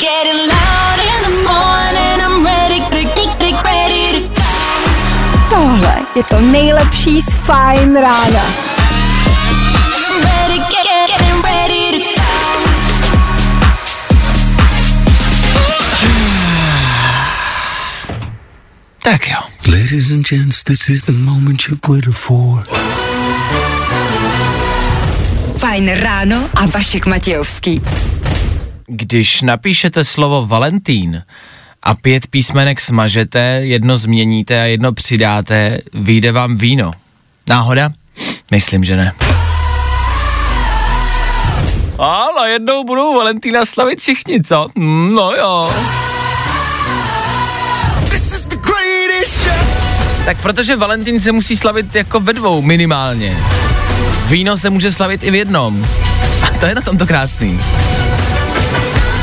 Getting loud in the morning, I'm ready, ready, ready to Tohle je to nejlepší z Fine rána. ready, get, getting ready to Tak jo. Ladies and gents, this is the moment you've waited for. Fajn ráno a Vašek Matějovský. Když napíšete slovo Valentín a pět písmenek smažete, jedno změníte a jedno přidáte, vyjde vám víno. Náhoda? Myslím, že ne. Ale jednou budou Valentína slavit všichni, co? Mm, No jo. Tak protože Valentín se musí slavit jako ve dvou minimálně. Víno se může slavit i v jednom. A to je na tomto krásný.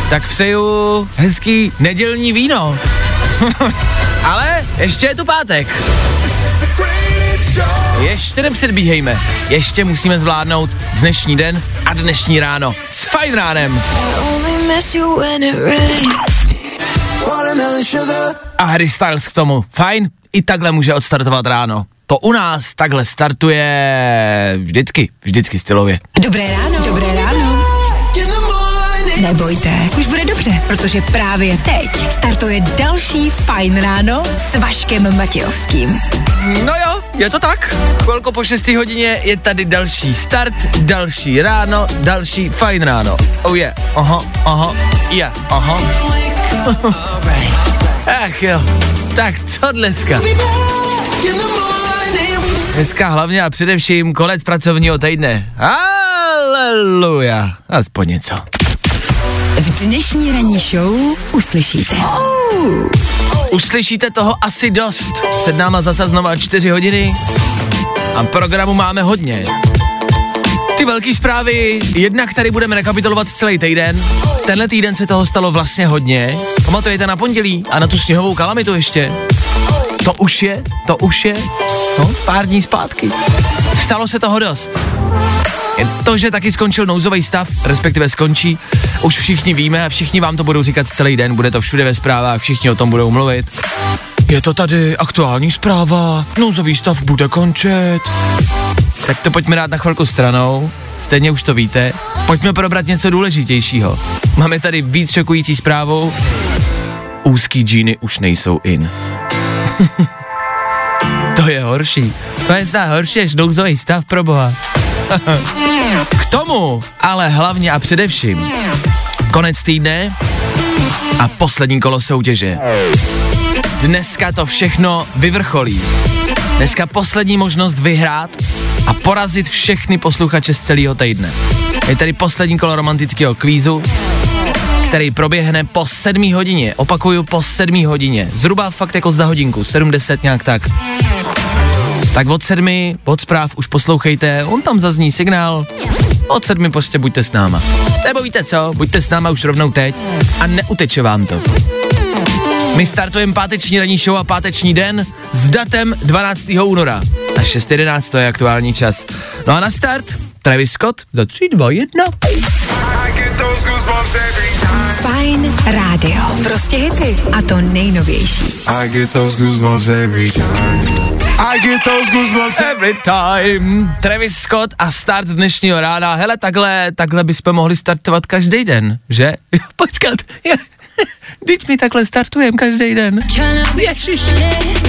Tak přeju hezký nedělní víno. Ale ještě je tu pátek. Ještě nepředbíhejme. Ještě musíme zvládnout dnešní den a dnešní ráno s fajn ránem. A Harry Styles k tomu. Fajn, i takhle může odstartovat ráno. To u nás takhle startuje vždycky, vždycky stylově. Dobré ráno. Dobré ráno. Nebojte, už bude dobře, protože právě teď startuje další Fajn ráno s Vaškem Matějovským. No jo, je to tak. Chvilku po 6 hodině je tady další start, další ráno, další fajn ráno. Oh je, yeah. aha, aha, je, yeah. aha. Ach jo, tak co dneska? Dneska hlavně a především konec pracovního týdne. Aleluja, aspoň něco. Dnešní ranní show uslyšíte. Uslyšíte toho asi dost. Před náma zase znova 4 hodiny a programu máme hodně. Ty velké zprávy, jednak tady budeme rekapitulovat celý týden. Tenhle týden se toho stalo vlastně hodně. Pamatujete na pondělí a na tu sněhovou kalamitu ještě? To už je, to už je, no, pár dní zpátky. Stalo se toho dost. To, že taky skončil nouzový stav, respektive skončí, už všichni víme a všichni vám to budou říkat celý den, bude to všude ve zprávách, všichni o tom budou mluvit. Je to tady aktuální zpráva, nouzový stav bude končit. Tak to pojďme dát na chvilku stranou, stejně už to víte. Pojďme probrat něco důležitějšího. Máme tady víc šokující zprávu. Úzký džíny už nejsou in. to je horší. To je snad horší než nouzový stav pro boha. K tomu, ale hlavně a především, konec týdne a poslední kolo soutěže. Dneska to všechno vyvrcholí. Dneska poslední možnost vyhrát a porazit všechny posluchače z celého týdne. Je tady poslední kolo romantického kvízu, který proběhne po sedmý hodině. Opakuju, po sedmý hodině. Zhruba fakt jako za hodinku, 70 nějak tak. Tak od sedmi, od zpráv už poslouchejte, on tam zazní signál. Od sedmi prostě buďte s náma. Nebo víte co, buďte s náma už rovnou teď a neuteče vám to. My startujeme páteční ranní show a páteční den s datem 12. února. A 6.11 to je aktuální čas. No a na start Travis Scott za 3, 2, 1. Fajn rádio. Prostě hity. A to nejnovější. I get those goosebumps every time. I get those goosebumps every time. Travis Scott a start dnešního rána. Hele, takhle, takhle bychom mohli startovat každý den, že? Počkat, je, Teď my takhle startujeme každý den. Ježiš,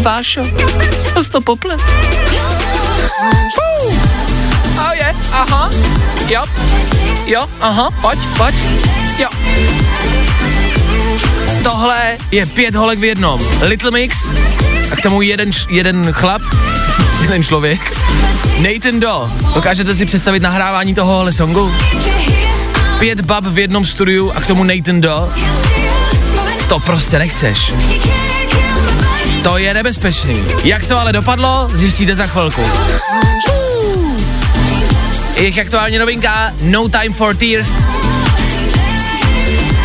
Vášo, to to poplet. Fú. Aha, jo, jo, aha, pojď, pojď, jo. Tohle je pět holek v jednom. Little Mix a k tomu jeden, jeden chlap, jeden člověk. Nathan Do. Dokážete si představit nahrávání tohohle songu? Pět bab v jednom studiu a k tomu Nathan Do. To prostě nechceš. To je nebezpečný. Jak to ale dopadlo, zjistíte za chvilku. Jejich aktuální novinka No Time for Tears.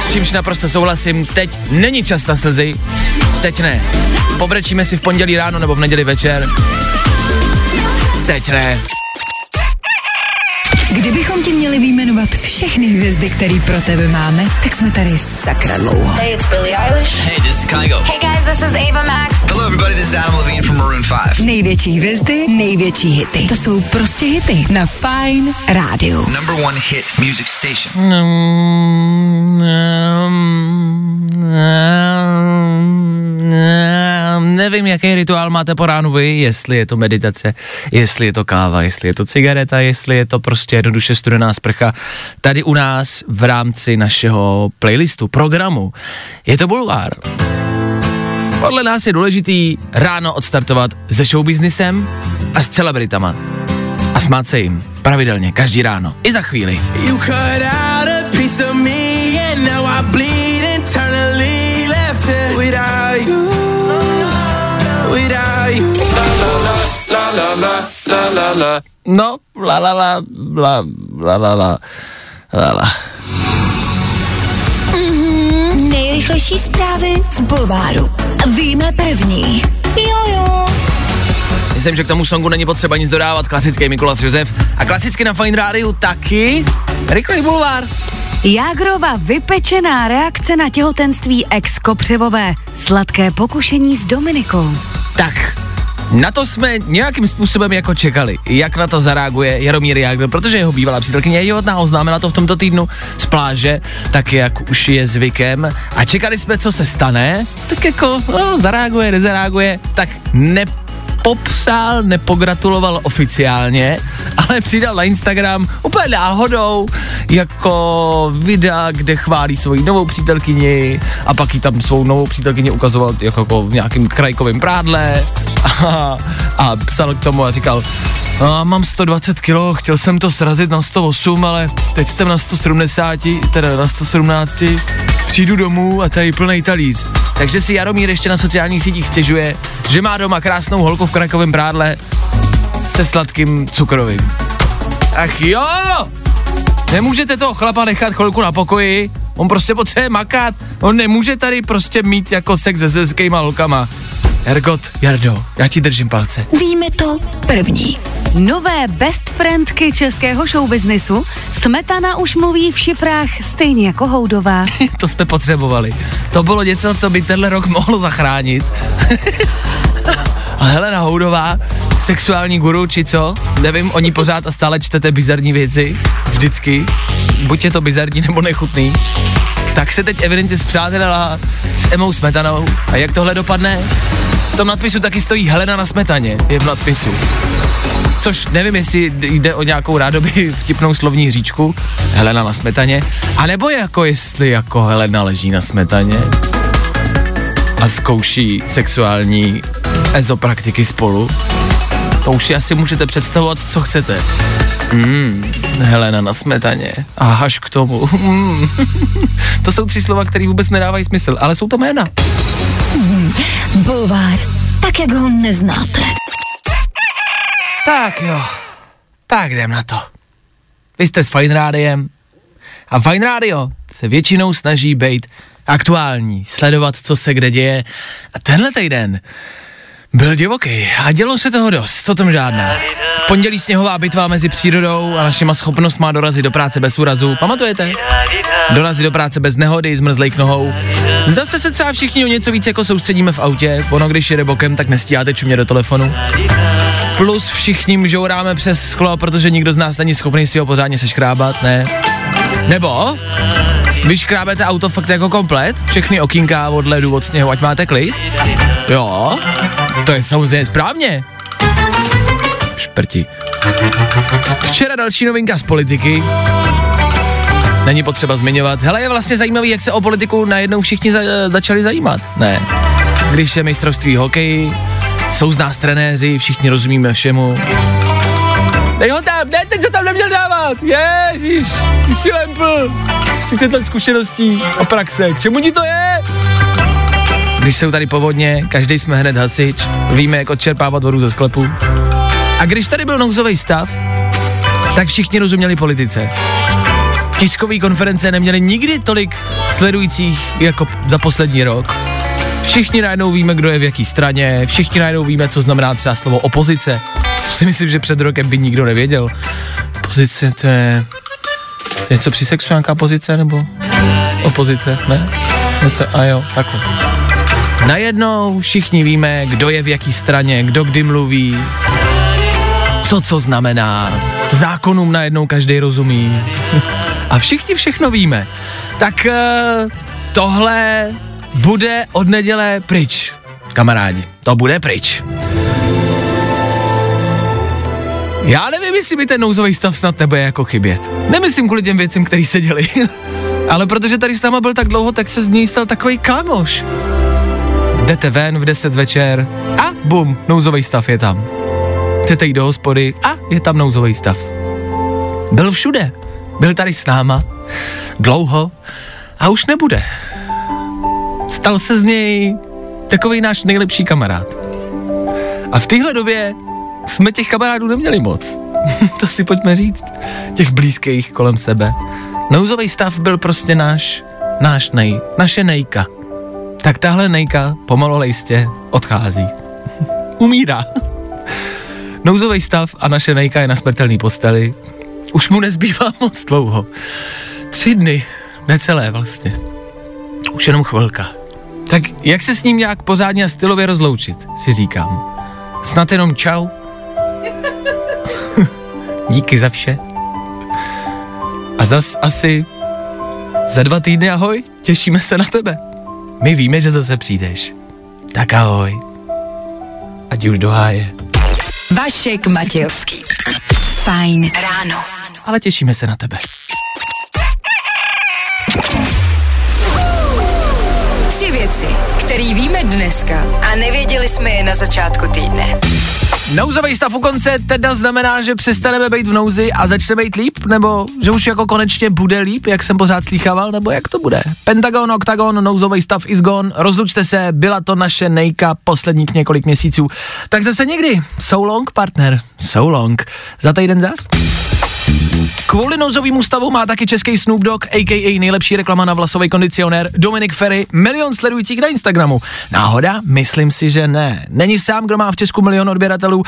S čímž naprosto souhlasím, teď není čas na slzy. Teď ne. Pobrečíme si v pondělí ráno nebo v neděli večer. Teď ne. Kdybychom ti měli vyjmenovat všechny hvězdy, které pro tebe máme, tak jsme tady sakra dlouho. Hey, it's Billie Eilish. Hey, this is Kygo. Hey guys, this is Ava Max. Hello, everybody. This is Adam Levine from Maroon 5. Největší hvězdy, největší hity. To jsou prostě hity na Fine Rádiu. Number one hit music station. Nevím, jaký rituál máte po ránu vy, jestli je to meditace, jestli je to káva, jestli je to cigareta, jestli je to prostě jednoduše studená sprcha. Tady u nás v rámci našeho playlistu, programu, je to bulvár. Podle nás je důležitý ráno odstartovat se showbiznisem a s celebritama. A smát se jim pravidelně, každý ráno. I za chvíli. You cut out a piece of me and now I bleed internally left it without you, without you. La la la la la la la. No, la la la, la, la la la, la la. Nejrychlejší zprávy z Bulváru. Víme první. Jojo. Myslím, že k tomu songu není potřeba nic dodávat, klasický Mikulas Josef a klasicky na Fine Rádiu taky rychlej bulvár. Jágrova vypečená reakce na těhotenství ex Kopřivové. Sladké pokušení s Dominikou. Tak, na to jsme nějakým způsobem jako čekali, jak na to zareaguje Jaromír Jágr, protože jeho bývalá přítelkyně je těhotná, oznámila to v tomto týdnu z pláže, tak jak už je zvykem. A čekali jsme, co se stane, tak jako no, zareaguje, nezareaguje, tak ne popsal, nepogratuloval oficiálně, ale přidal na Instagram úplně náhodou jako videa, kde chválí svoji novou přítelkyni a pak jí tam svou novou přítelkyni ukazoval jako, jako v nějakým krajkovém prádle a, a psal k tomu a říkal, a mám 120 kg, chtěl jsem to srazit na 108, ale teď jsem na 170, teda na 117, přijdu domů a tady plný talíř. Takže si Jaromír ještě na sociálních sítích stěžuje, že má doma krásnou holku v krakovém prádle se sladkým cukrovým. Ach jo! Nemůžete toho chlapa nechat chvilku na pokoji, on prostě potřebuje makat, on nemůže tady prostě mít jako sex se seskýma holkama. Ergot, Jardo, já ti držím palce. Víme to první. Nové best friendky českého showbiznisu Smetana už mluví v šifrách stejně jako Houdová. to jsme potřebovali. To bylo něco, co by tenhle rok mohlo zachránit. A Helena Houdová, sexuální guru, či co? Nevím, oni pořád a stále čtete bizarní věci. Vždycky. Buď je to bizarní nebo nechutný. Tak se teď evidentně zpřátelila s Emou Smetanou. A jak tohle dopadne? V tom nadpisu taky stojí Helena na smetaně, je v nadpisu. Což nevím, jestli jde o nějakou rádoby vtipnou slovní hříčku, Helena na smetaně, anebo jako jestli jako Helena leží na smetaně a zkouší sexuální ezopraktiky spolu. To už si asi můžete představovat, co chcete. Mm, Helena na smetaně a haš k tomu. Mm. to jsou tři slova, které vůbec nedávají smysl, ale jsou to jména. Bulvár. Tak, jak ho neznáte. Tak jo, tak jdem na to. Vy jste s Fine Rádiem a Fine Radio se většinou snaží být aktuální, sledovat, co se kde děje. A tenhle týden byl divoký a dělo se toho dost, to tom žádná. V pondělí sněhová bitva mezi přírodou a našima schopnostma dorazit do práce bez úrazu. Pamatujete? Dorazit do práce bez nehody, zmrzlejk nohou. Zase se třeba všichni o něco víc jako soustředíme v autě, ono když jede bokem, tak nestíháte čumě do telefonu. Plus všichni žouráme přes sklo, protože nikdo z nás není schopný si ho pořádně seškrábat, ne? Nebo vy škrábete auto fakt jako komplet, všechny okýnka od ledu, od sněhu, ať máte klid? Jo, to je samozřejmě správně. Šprti. Včera další novinka z politiky. Není potřeba zmiňovat. Hele, je vlastně zajímavý, jak se o politiku najednou všichni za, začali zajímat. Ne. Když je mistrovství hokeji, jsou z nás trenéři, všichni rozumíme všemu. Dej ho tam, ne, teď se tam neměl dávat. Ježíš, ty jsi lempl. 30 let zkušeností a praxe, k čemu ti to je? Když jsou tady povodně, každý jsme hned hasič, víme, jak odčerpávat vodu ze sklepu. A když tady byl nouzový stav, tak všichni rozuměli politice. Tiskové konference neměly nikdy tolik sledujících jako za poslední rok. Všichni najednou víme, kdo je v jaký straně, všichni najednou víme, co znamená třeba slovo opozice. To si myslím, že před rokem by nikdo nevěděl. Pozice, to je... To je něco při sexu, nějaká pozice, nebo opozice, ne? Něco, a jo, takhle. Najednou všichni víme, kdo je v jaký straně, kdo kdy mluví, co co znamená, zákonům najednou každý rozumí. A všichni všechno víme. Tak eh, tohle bude od neděle pryč, kamarádi. To bude pryč. Já nevím, jestli mi ten nouzový stav snad nebude jako chybět. Nemyslím kvůli těm věcem, který se děli. Ale protože tady s náma byl tak dlouho, tak se z něj stal takový kámoš. Jdete ven v 10 večer a bum, nouzový stav je tam. Jdete jít do hospody a je tam nouzový stav. Byl všude. Byl tady s náma. Dlouho. A už nebude. Stal se z něj takový náš nejlepší kamarád. A v téhle době jsme těch kamarádů neměli moc. to si pojďme říct. Těch blízkých kolem sebe. Nouzový stav byl prostě náš, náš nej, naše nejka. Tak tahle nejka pomalu ale jistě odchází. Umírá. Nouzový stav a naše nejka je na smrtelný posteli. Už mu nezbývá moc dlouho. Tři dny, necelé vlastně. Už jenom chvilka. Tak jak se s ním nějak pořádně a stylově rozloučit, si říkám. Snad jenom čau. Díky za vše. A zas asi za dva týdny ahoj, těšíme se na tebe. My víme, že zase přijdeš. Tak ahoj. Ať už do háje. Vašek Matějovský. Fajn ráno. Ale těšíme se na tebe. Tři věci, které víme dneska a nevěděli jsme je na začátku týdne. Nouzový stav u konce teda znamená, že přestaneme být v nouzi a začneme být líp? Nebo že už jako konečně bude líp, jak jsem pořád slýchával? Nebo jak to bude? Pentagon, Octagon, nouzový stav is gone, rozlučte se, byla to naše nejka posledních několik měsíců. Tak zase někdy. So long, partner. So long. Za týden zas? Kvůli nouzovému stavu má taky český Snoop Dogg, a.k.a. nejlepší reklama na vlasový kondicionér, Dominik Ferry, milion sledujících na Instagramu. Náhoda? Myslím si, že ne. Není sám, kdo má v Česku milion odběratelů.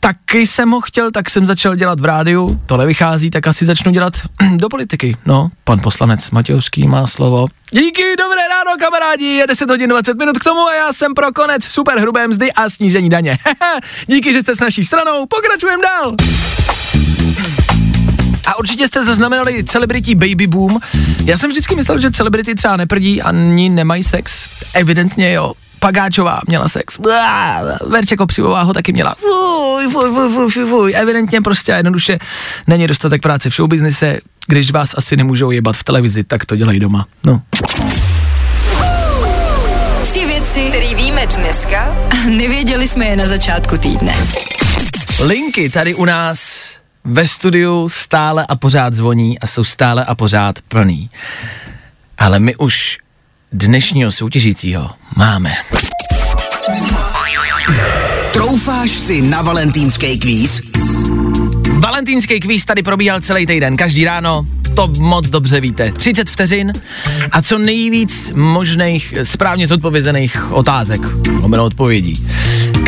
Taky jsem ho chtěl, tak jsem začal dělat v rádiu, to nevychází, tak asi začnu dělat do politiky. No, pan poslanec Matějovský má slovo. Díky, dobré ráno kamarádi, je 10 hodin 20 minut k tomu a já jsem pro konec super hrubé mzdy a snížení daně. Díky, že jste s naší stranou, pokračujeme dál. A určitě jste zaznamenali celebrity baby boom. Já jsem vždycky myslel, že celebrity třeba neprdí ani nemají sex. Evidentně jo. Pagáčová měla sex. Blá, Verče Kopřivová ho taky měla. Fuj, fuj, fuj, fuj, fuj, fuj. Evidentně prostě a jednoduše není dostatek práce v showbiznise. Když vás asi nemůžou jebat v televizi, tak to dělají doma. No. Tři věci, které víme dneska a nevěděli jsme je na začátku týdne. Linky tady u nás ve studiu stále a pořád zvoní a jsou stále a pořád plný. Ale my už dnešního soutěžícího máme. Troufáš si na valentýnský kvíz? Valentýnský kvíz tady probíhal celý týden, každý ráno, to moc dobře víte. 30 vteřin a co nejvíc možných správně zodpovězených otázek, lomeno odpovědí.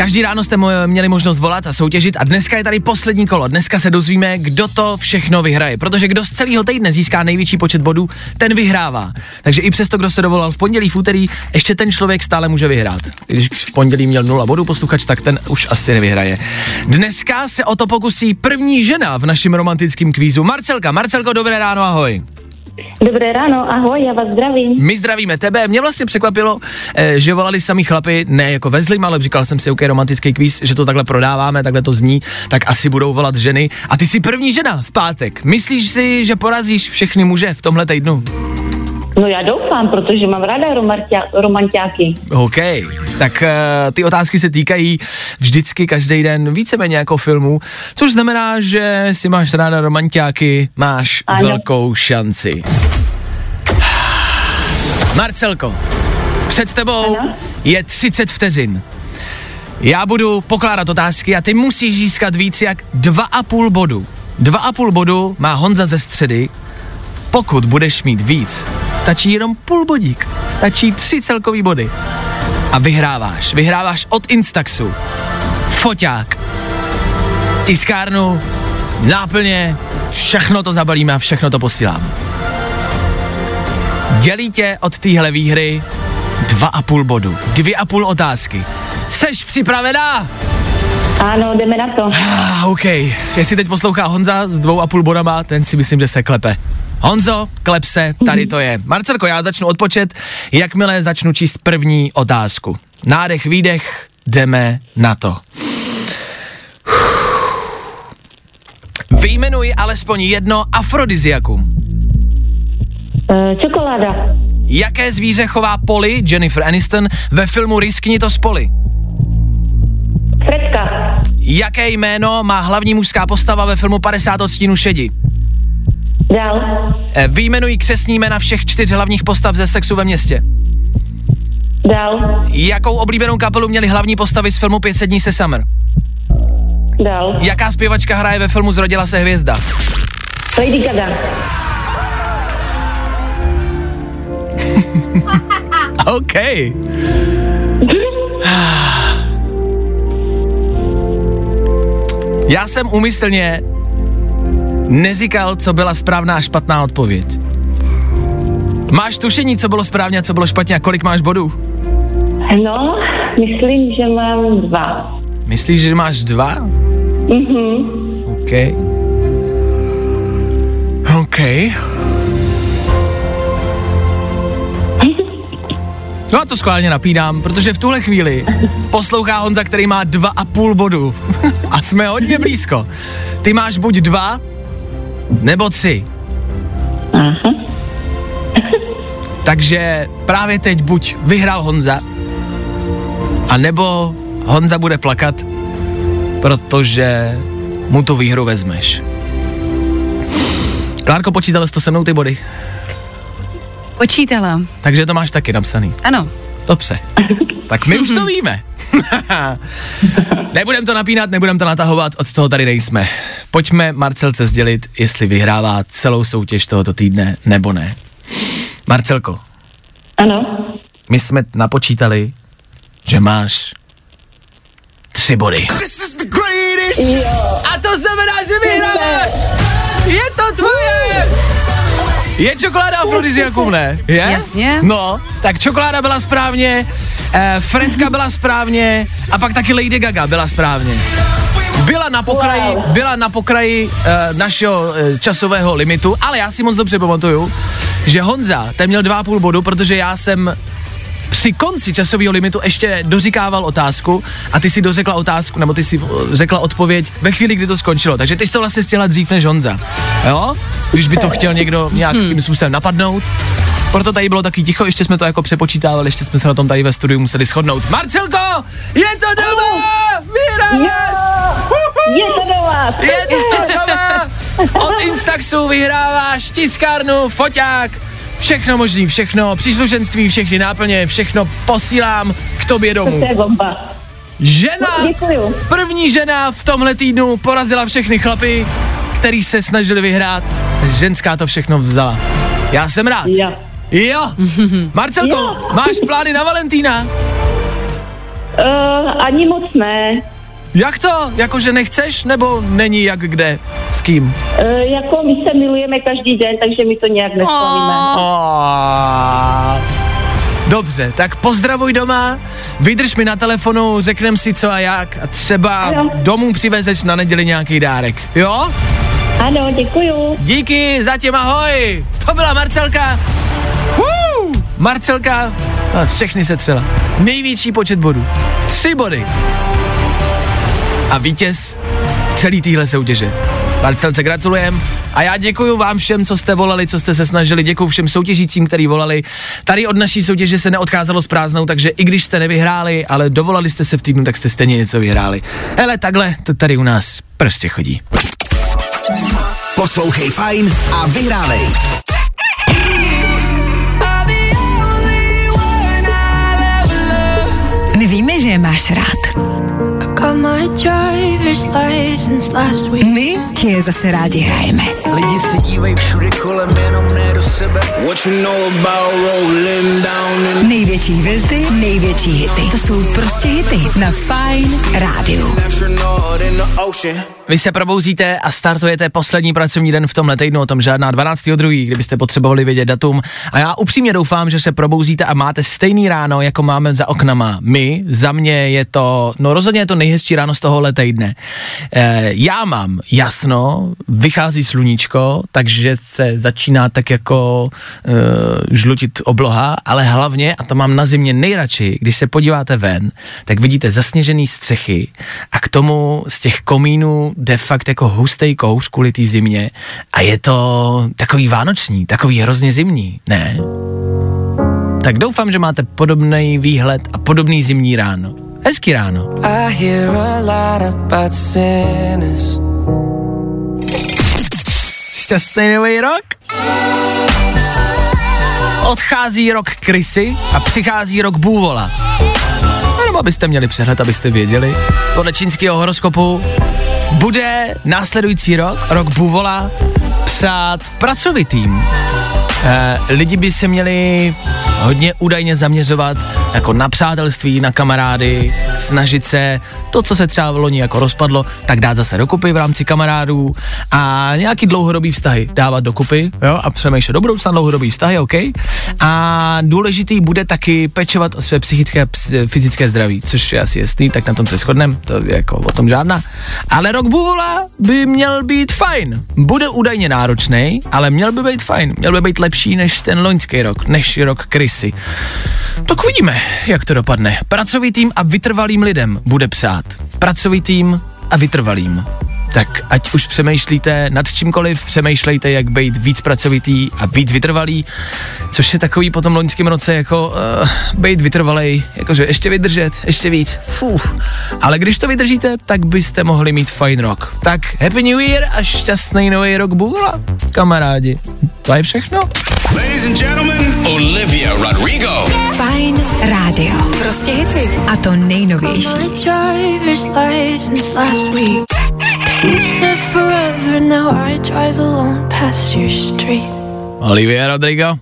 Každý ráno jste měli možnost volat a soutěžit a dneska je tady poslední kolo. Dneska se dozvíme, kdo to všechno vyhraje, protože kdo z celého týdne získá největší počet bodů, ten vyhrává. Takže i přesto, kdo se dovolal v pondělí, v úterý, ještě ten člověk stále může vyhrát. Když v pondělí měl nula bodů posluchač, tak ten už asi nevyhraje. Dneska se o to pokusí první žena v našem romantickém kvízu. Marcelka, Marcelko, dobré ráno, ahoj. Dobré ráno, ahoj, já vás zdravím. My zdravíme tebe. Mě vlastně překvapilo, eh, že volali sami chlapi, ne jako ve zlým, ale říkal jsem si, OK, romantický kvíz, že to takhle prodáváme, takhle to zní, tak asi budou volat ženy. A ty jsi první žena v pátek. Myslíš si, že porazíš všechny muže v tomhle týdnu? No já doufám, protože mám ráda romantiáky. OK, tak uh, ty otázky se týkají vždycky každý den víceméně jako filmů, což znamená, že si máš ráda romantiáky, máš Ano. velkou šanci. Marcelko, před tebou Ano. je 30 vteřin. Já budu pokládat otázky a ty musíš získat víc jak 2,5 bodu. 2,5 bodu má Honza ze středy. Pokud budeš mít víc, stačí jenom půl bodík. Stačí tři celkový body. A vyhráváš. Vyhráváš od Instaxu. Foťák. Tiskárnu náplně, všechno to zabalíme a všechno to posílám. Dělí tě od téhle výhry dva a půl bodu, dvě a půl otázky. Seš připravená? Ano, jdeme na to. Ah, OK. Jestli teď poslouchá Honza s dvou a půl bodama, ten si myslím, že se klepe. Honzo, klep se, tady to je. Marcelko, já začnu odpočet, jakmile začnu číst první otázku. Nádech, výdech, jdeme na to. Vyjmenuj alespoň jedno afrodiziakum. E, čokoláda. Jaké zvíře chová Polly, Jennifer Aniston, ve filmu Riskni to spoli? Fredka. Jaké jméno má hlavní mužská postava ve filmu 50 odstínů šedi? Dál. Eh, Vyjmenuj křesní jména všech čtyř hlavních postav ze sexu ve městě. Dál. Jakou oblíbenou kapelu měly hlavní postavy z filmu 500 dní se Summer? Dál. Jaká zpěvačka hraje ve filmu Zrodila se hvězda? Lady Gaga. OK. Já jsem umyslně neříkal, co byla správná a špatná odpověď. Máš tušení, co bylo správně a co bylo špatně a kolik máš bodů? No, myslím, že mám dva. Myslíš, že máš dva? Mhm. OK. OK. No a to schválně napídám, protože v tuhle chvíli poslouchá Honza, který má dva a půl bodu. A jsme hodně blízko. Ty máš buď dva, nebo tři. Takže právě teď buď vyhrál Honza, a nebo Honza bude plakat, protože mu tu výhru vezmeš. Klárko, počítala jsi to se mnou ty body, Počítala. takže to máš taky napsaný. Ano. Dobře. Tak my už to víme. nebudem to napínat, nebudem to natahovat, od toho tady nejsme. Pojďme Marcelce sdělit, jestli vyhrává celou soutěž tohoto týdne, nebo ne. Marcelko, Ano. my jsme napočítali, že máš tři body. A to znamená, že vyhráváš! Je to tvoje! Je čokoláda afrodiziakum, ne? Je? Jasně. No, tak čokoláda byla správně, eh, Fredka byla správně a pak taky Lady Gaga byla správně. Byla na pokraji, byla na pokraji eh, našeho eh, časového limitu, ale já si moc dobře pamatuju, že Honza, ten měl dva a půl bodu, protože já jsem při konci časového limitu ještě doříkával otázku a ty si dořekla otázku, nebo ty si eh, řekla odpověď ve chvíli, kdy to skončilo. Takže ty jsi to vlastně stihla dřív než Honza. Jo? Když by to chtěl někdo nějakým způsobem napadnout. Proto tady bylo taky ticho, ještě jsme to jako přepočítávali, ještě jsme se na tom tady ve studiu museli shodnout. Marcelko, je to doma! Vyhráváš! Je to do vás. Je to doma! Od Instaxu vyhráváš tiskárnu, foťák, všechno možný, všechno, příslušenství, všechny náplně, všechno posílám k tobě domů. To je bomba. Žena, Děkuju. první žena v tomhle týdnu porazila všechny chlapy, který se snažili vyhrát. Ženská to všechno vzala. Já jsem rád. Jo. Jo. Marcelko, Jo. máš plány na Valentína? Uh, ani moc ne. Jak to? Jakože nechceš, nebo není jak kde? S kým? Uh, jako my se milujeme každý den, takže my to nějak neslavíme. Oh. Dobře, tak pozdravuj doma, vydrž mi na telefonu, řeknem si co a jak a třeba Ano. domů přivezeš na neděli nějaký dárek, jo? Ano, děkuju. Díky, zatím ahoj, to byla Marcelka. Woo! Marcelka, a všechny se třela. Největší počet bodů, tři body. A vítěz celý téhle soutěže. Marcelce gratulujem a já děkuji vám všem, co jste volali, co jste se snažili, děkuji všem soutěžícím, který volali. Tady od naší soutěže se neodcházelo s prázdnou, takže i když jste nevyhráli, ale dovolali jste se v týdnu, tak jste stejně něco vyhráli. Hele, takhle to tady u nás prostě chodí. Poslouchej Fajn a vyhrávej. My víme, že je máš rád. My ti je zase rádi hrajeme. Lidi se dívají všude kolem, jenom ne do sebe. What you know about rolling down in Největší hvězdy, největší hity. To jsou prostě hity na Fine Rádiu. Vy se probouzíte a startujete poslední pracovní den v tomhle týdnu, o tom žádná 12.2., kdybyste potřebovali vědět datum. A já upřímně doufám, že se probouzíte a máte stejný ráno, jako máme za oknama my. Za mě je to, no rozhodně je to nejhezčí ráno z tohohle týdne. E, já mám jasno, vychází sluníčko, takže se začíná tak jako e, žlutit obloha, ale hlavně, a to mám na zimě nejradši, když se podíváte ven, tak vidíte zasněžený střechy a k tomu z těch komínů jde fakt jako hustý kouř kvůli té zimě a je to takový vánoční, takový hrozně zimní, ne? Tak doufám, že máte podobný výhled a podobný zimní ráno. Hezký ráno. Šťastný nový rok. Odchází rok krysy a přichází rok bůvola. Jenom abyste měli přehled, abyste věděli. Podle čínského horoskopu bude následující rok, rok bůvola, přát pracovitým. Eh, lidi by se měli hodně údajně zaměřovat jako na přátelství, na kamarády, snažit se to, co se třeba v loni jako rozpadlo, tak dát zase dokupy v rámci kamarádů a nějaký dlouhodobý vztahy dávat dokupy jo, a přemýšlet do budoucna dlouhodobý vztahy, OK. A důležitý bude taky pečovat o své psychické a fyzické zdraví, což je asi jasný, tak na tom se shodneme, to je jako o tom žádná. Ale rok Bůvola by měl být fajn. Bude údajně náročný, ale měl by být fajn. Měl by být lepší než ten loňský rok, než rok krysy. Tak uvidíme, jak to dopadne. Pracovitým a vytrvalým lidem bude přát. Pracovitým a vytrvalým. Tak ať už přemýšlíte nad čímkoliv, přemýšlejte, jak být víc pracovitý a víc vytrvalý, což je takový po tom loňském roce jako uh, být vytrvalej, jakože ještě vydržet, ještě víc. Fuh. Ale když to vydržíte, tak byste mohli mít fajn rok. Tak Happy New Year a šťastný nový rok Bůla, kamarádi. To je všechno. Ladies and gentlemen, Olivia Rodrigo. Fine Rádio. Prostě hity. A to nejnovější. Forever, now I drive alone past your street. Olivia Rodrigo.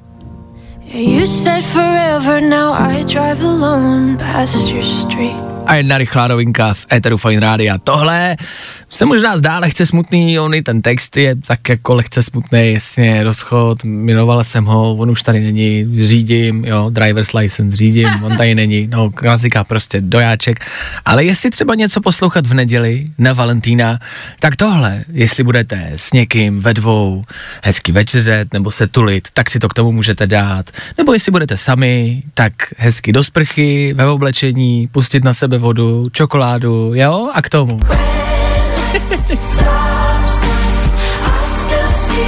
You said forever, now I drive alone past your street. A jedna rychlá novinka v Eteru Fine Rádia. Tohle se možná zdá lehce smutný, on i ten text je tak jako lehce smutný, jasně, rozchod, miloval jsem ho, on už tady není, řídím, jo, driver's license, řídím, on tady není, no, klasika prostě, dojáček. Ale jestli třeba něco poslouchat v neděli na Valentína, tak tohle, jestli budete s někým ve dvou hezky večeřet nebo se tulit, tak si to k tomu můžete dát. Nebo jestli budete sami, tak hezky do sprchy, ve oblečení, pustit na sebe vodu, čokoládu, jo, a k tomu.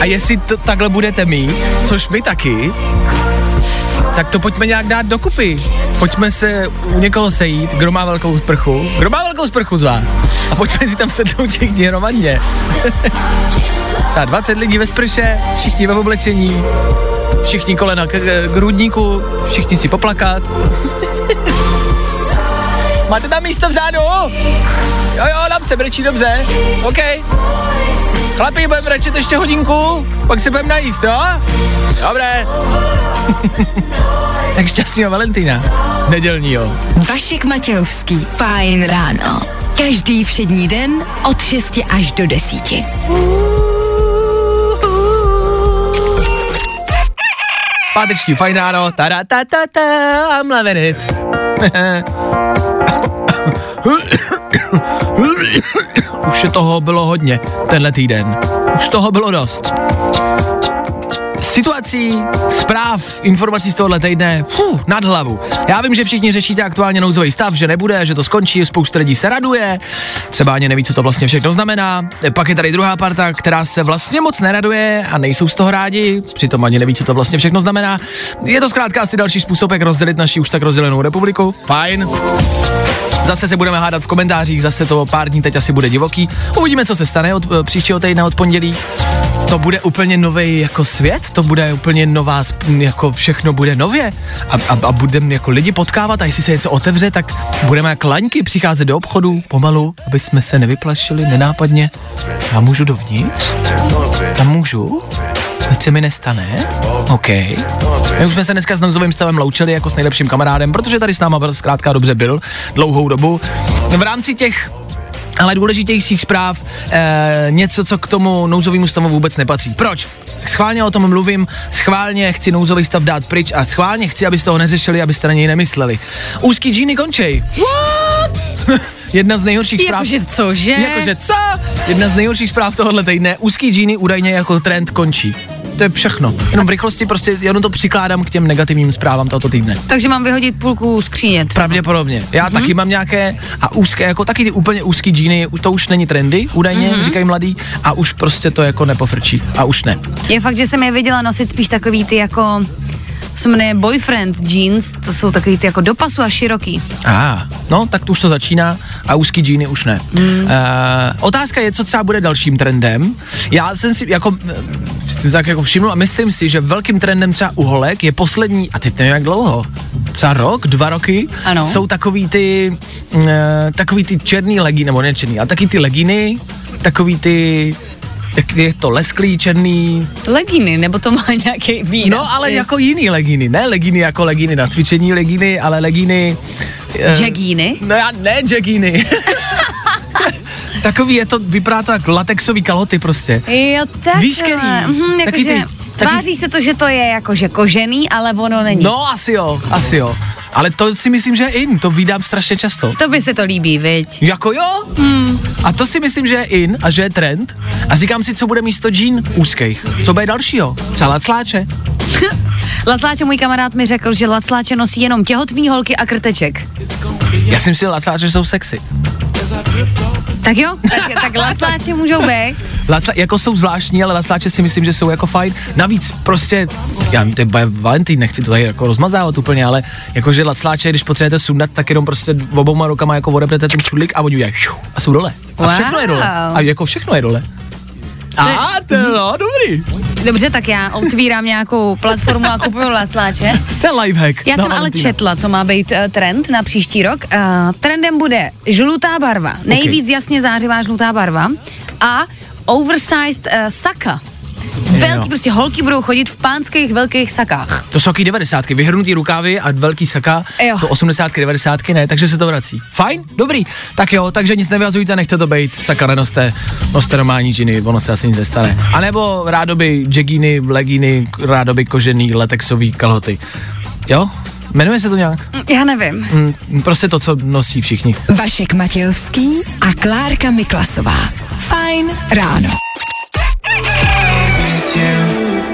A jestli to takhle budete mít, což my taky, tak to pojďme nějak dát dokupy. Pojďme se u někoho sejít, kdo má velkou sprchu. Kdo má velkou sprchu z vás? A pojďme si tam sednout všichni hromadně. Třeba 20 lidí ve sprše, všichni ve oblečení, všichni kolena k, k hrudníku, všichni si poplakat. Máte tam místo vzadu? Jo, jo, nám se brečí dobře. OK. Chlapi, budeme brečet ještě hodinku, pak se budeme najíst, jo? Dobré. tak šťastného Valentína. Nedělního. Vašek Matějovský. Fajn ráno. Každý všední den od 6 až do 10. Páteční fajn ráno. Tada, ta, ta, ta, I'm loving it. Už je toho bylo hodně tenhle týden. Už toho bylo dost. Situací, zpráv, informací z tohohle týdne, fuh, nad hlavu. Já vím, že všichni řešíte aktuálně nouzový stav, že nebude, že to skončí, spousta lidí se raduje, třeba ani neví, co to vlastně všechno znamená. Pak je tady druhá parta, která se vlastně moc neraduje a nejsou z toho rádi, přitom ani neví, co to vlastně všechno znamená. Je to zkrátka asi další způsob, jak rozdělit naši už tak rozdělenou republiku. Fajn. Zase se budeme hádat v komentářích, zase to pár dní teď asi bude divoký. Uvidíme, co se stane od eh, příštího týdne od pondělí. To bude úplně nový jako svět, to bude úplně nová, jako všechno bude nově a, a, a budeme jako lidi potkávat a jestli se něco otevře, tak budeme jak laňky přicházet do obchodu pomalu, aby jsme se nevyplašili nenápadně. Já můžu dovnitř? Tam můžu? Nic se mi nestane? OK. My už jsme se dneska s nouzovým stavem loučili jako s nejlepším kamarádem, protože tady s náma byl zkrátka dobře byl dlouhou dobu. V rámci těch ale důležitějších zpráv, e, něco, co k tomu nouzovému stavu vůbec nepatří. Proč? Schválně o tom mluvím, schválně chci nouzový stav dát pryč a schválně chci, abyste ho neřešili, abyste na něj nemysleli. Úzký džíny končej. What? Jedna z nejhorších zpráv. Jakože cože? Jakože co? Jedna z nejhorších zpráv tohohle týdne. Úzký džíny údajně jako trend končí. To je všechno. Jenom v rychlosti prostě jenom to přikládám k těm negativním zprávám tohoto týdne. Takže mám vyhodit půlku skříně. třeba. Pravděpodobně. Já mm-hmm. taky mám nějaké a úzké, jako taky ty úplně úzký džíny, to už není trendy, údajně, mm-hmm. říkají mladí, a už prostě to jako nepofrčí. A už ne. Je fakt, že jsem je viděla nosit spíš takový ty jako se jmenuje boyfriend jeans, to jsou takový ty jako do pasu a široký. A, ah, no, tak to už to začíná a úzký džíny už ne. Mm. Uh, otázka je, co třeba bude dalším trendem. Já jsem si jako, eh, si tak jako všiml a myslím si, že velkým trendem třeba u holek je poslední, a teď nevím jak dlouho, třeba rok, dva roky, Ano. jsou takový ty, uh, takový ty černý legíny, nebo ne černý, ale taky ty legíny, takový ty, tak je to lesklý, černý, Legíny, nebo to má nějaký výraz? No, ale Ty- jako jiný legíny, ne legíny jako legíny na cvičení legíny, ale legíny... eh, Jagíny? No já ne jagíny. Takový je to, vypadá to jako latexový kalhoty prostě. Jo, tak. Víš, který? Mhm, Taky jakože ty- taky- tváří se to, že to je jakože kožený, ale ono není. No asi jo, asi jo. Ale to si myslím, že je in, to vydám strašně často. To by se to líbí, viď? Jako jo? Hmm. A to si myslím, že je in a že je trend. A říkám si, co bude místo džín úzkých. Co bude dalšího? Třeba lacláče. Lacláče, můj kamarád mi řekl, že lacláče nosí jenom těhotný holky a krteček. Já si myslím, že lacláče jsou sexy. Tak jo, tak, tak lacláče můžou být. Lacla, jako jsou zvláštní, ale lacláče si myslím, že jsou jako fajn. Navíc prostě, já to bude Valentín, nechci to tady jako rozmazávat úplně, ale jakože lacláče, když potřebujete sundat, tak jenom prostě obouma rukama jako odepnete ten čudlik a oni udělají a jsou dole. A všechno je dole. A jako všechno je dole. A to je no, dobrý. Dobře, tak já otvírám nějakou platformu a kupuju lacláče. Ten lifehack. Já na jsem ale četla, co má být uh, trend na příští rok. Uh, trendem bude žlutá barva, nejvíc jasně zářivá žlutá barva a oversized uh, saka. Velký, prostě holky budou chodit v pánských velkých sakách. To jsou taky 90. Vyhrnutý rukávy a velký saka. Jo. To 80. 90. ne, takže se to vrací. Fajn, dobrý. Tak jo, takže nic nevyhazujte, nechte to být. Saka nenoste, noste normální džiny, ono se asi nic nestane. A nebo rádoby jagíny, legíny, rádoby kožený, latexový kalhoty. Jo? Jmenuje se to nějak? Já nevím. Mm, prostě to, co nosí všichni. Vašek Matějovský a Klárka Miklasová. Fajn ráno.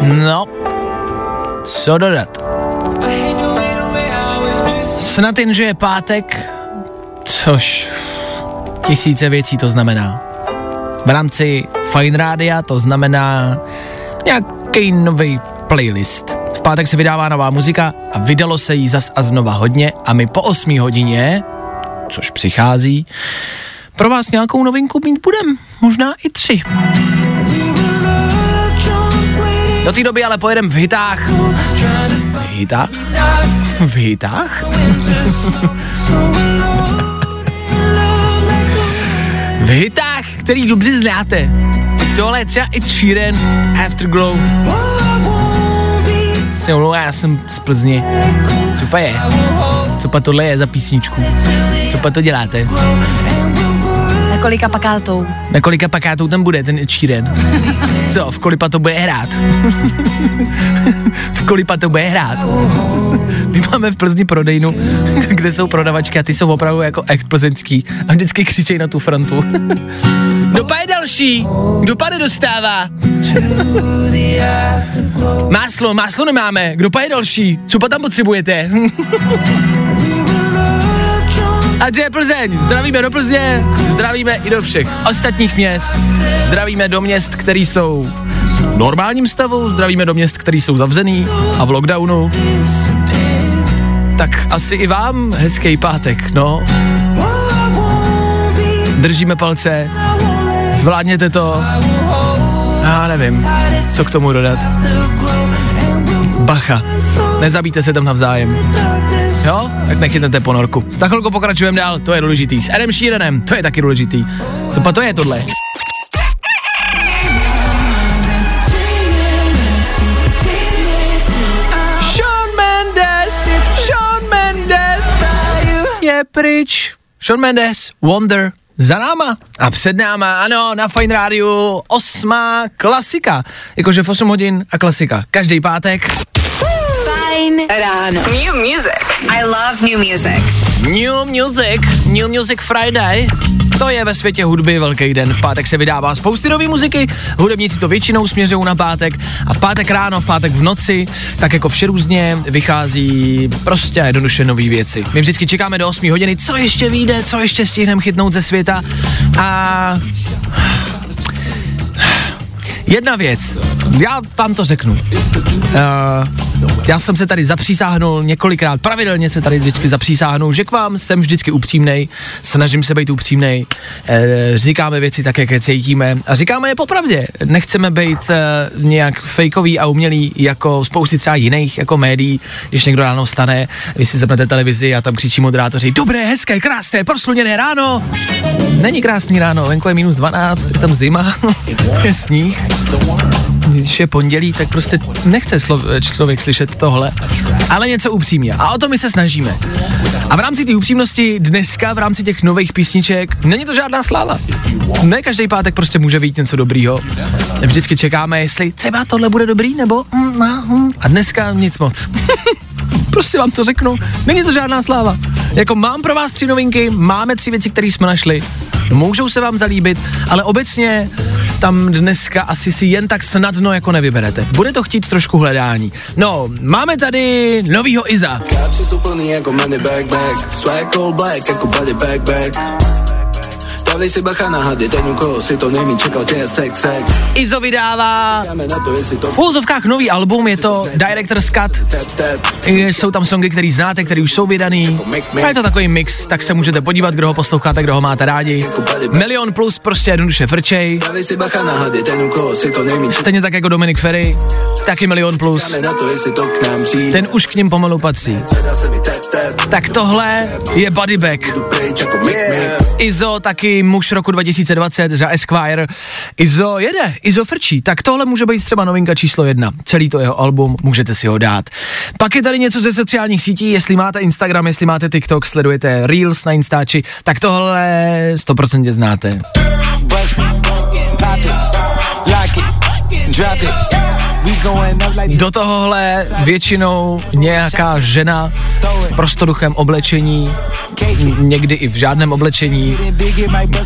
No, co dodat? Snad jen, že je pátek, což tisíce věcí to znamená. V rámci Fine Rádia to znamená nějaký nový playlist. V pátek se vydává nová muzika a vydalo se jí zas a znova hodně a my po 8 hodině, což přichází, pro vás nějakou novinku mít budem, možná i tři. Do té doby ale pojedem v hitách. V hitách? V hitách? v hitách, který dobře znáte. Tohle je třeba i Sheeran, Afterglow. Se já jsem z Plzně. Co pa je? Co pa tohle je za písničku? Co pa to děláte? Na kolika pakátou? Na kolika pakátů tam bude ten Sheeran? Co, v kolipa to bude hrát? v kolipa to bude hrát? My máme v Plzni prodejnu, kde jsou prodavačky a ty jsou opravdu jako ex plzeňský a vždycky křičej na tu frontu. Kdo pa je další? Kdo pa nedostává? Máslo, máslo nemáme. Kdo pa je další? Co pa tam potřebujete? A že je Plzeň, zdravíme do Plzně, zdravíme i do všech ostatních měst, zdravíme do měst, které jsou v normálním stavu, zdravíme do měst, které jsou zavřený a v lockdownu. Tak asi i vám hezký pátek, no. držíme palce, zvládněte to. Já nevím, co k tomu dodat. Bacha, nezabijte se tam navzájem. Jo? Tak nechytnete ponorku. Tak chvilku pokračujeme dál, to je důležitý. S Edem Sheeranem, to je taky důležitý. Co pa to je tohle? Shawn Mendes, Shawn Mendes je pryč. Shawn Mendes, Wonder, za náma a před náma, ano, na Fine Radio, osmá klasika. Jakože v 8 hodin a klasika. Každý pátek. Fajn ráno. New music. I love new music. New Music, New Music Friday. To je ve světě hudby velký den. V pátek se vydává spousty nové muziky, hudebníci to většinou směřují na pátek a v pátek ráno, v pátek v noci, tak jako vše různě vychází prostě jednoduše nové věci. My vždycky čekáme do 8 hodiny, co ještě vyjde, co ještě stihneme chytnout ze světa a Jedna věc, já vám to řeknu. Uh, já jsem se tady zapřísáhnul několikrát, pravidelně se tady vždycky zapřísáhnu, že k vám jsem vždycky upřímnej, snažím se být upřímnej, uh, říkáme věci tak, jak je cítíme a říkáme je popravdě. Nechceme být uh, nějak fejkový a umělý jako spousty třeba jiných jako médií, když někdo ráno vstane, vy si zapnete televizi a tam křičí moderátoři, dobré, hezké, krásné, prosluněné ráno. Není krásný ráno, venku je minus 12, je tam zima, je sníh. Když je pondělí, tak prostě nechce slo- člověk slyšet tohle, ale něco upřímně. A o to my se snažíme. A v rámci té upřímnosti dneska, v rámci těch nových písniček, není to žádná sláva. Ne každý pátek prostě může být něco dobrýho. Vždycky čekáme, jestli třeba tohle bude dobrý, nebo mm, no, mm. a dneska nic moc. prostě vám to řeknu, není to žádná sláva. Jako mám pro vás tři novinky, máme tři věci, které jsme našli, můžou se vám zalíbit, ale obecně tam dneska asi si jen tak snadno jako nevyberete. Bude to chtít trošku hledání. No, máme tady novýho Iza. Jsou plný jako money bag bag Swag all black jako body bag bag Dávej si bacha na hady, ten koho si to nemí, čekal tě je sex sex Izo vydává v úzovkách nový album, je to Director's Cut. Jsou tam songy, které znáte, které už jsou vydaný. A je to takový mix, tak se můžete podívat, kdo ho posloucháte, kdo ho máte rádi. Milion plus prostě jednoduše frčej. Stejně tak jako Dominik Ferry, taky Milion plus. Ten už k ním pomalu patří. Tak tohle je Buddy Back. Izo taky muž roku 2020 za Esquire. Izo jede, Izo frčí. Tak tohle může být třeba novinka číslo jedna. Celý to jeho album, můžete si ho dát. Pak je tady něco ze sociálních sítí, jestli máte Instagram, jestli máte TikTok, sledujete Reels na Instači, tak tohle 100% znáte. Drop it Do tohohle většinou nějaká žena v prostoduchém oblečení, někdy i v žádném oblečení,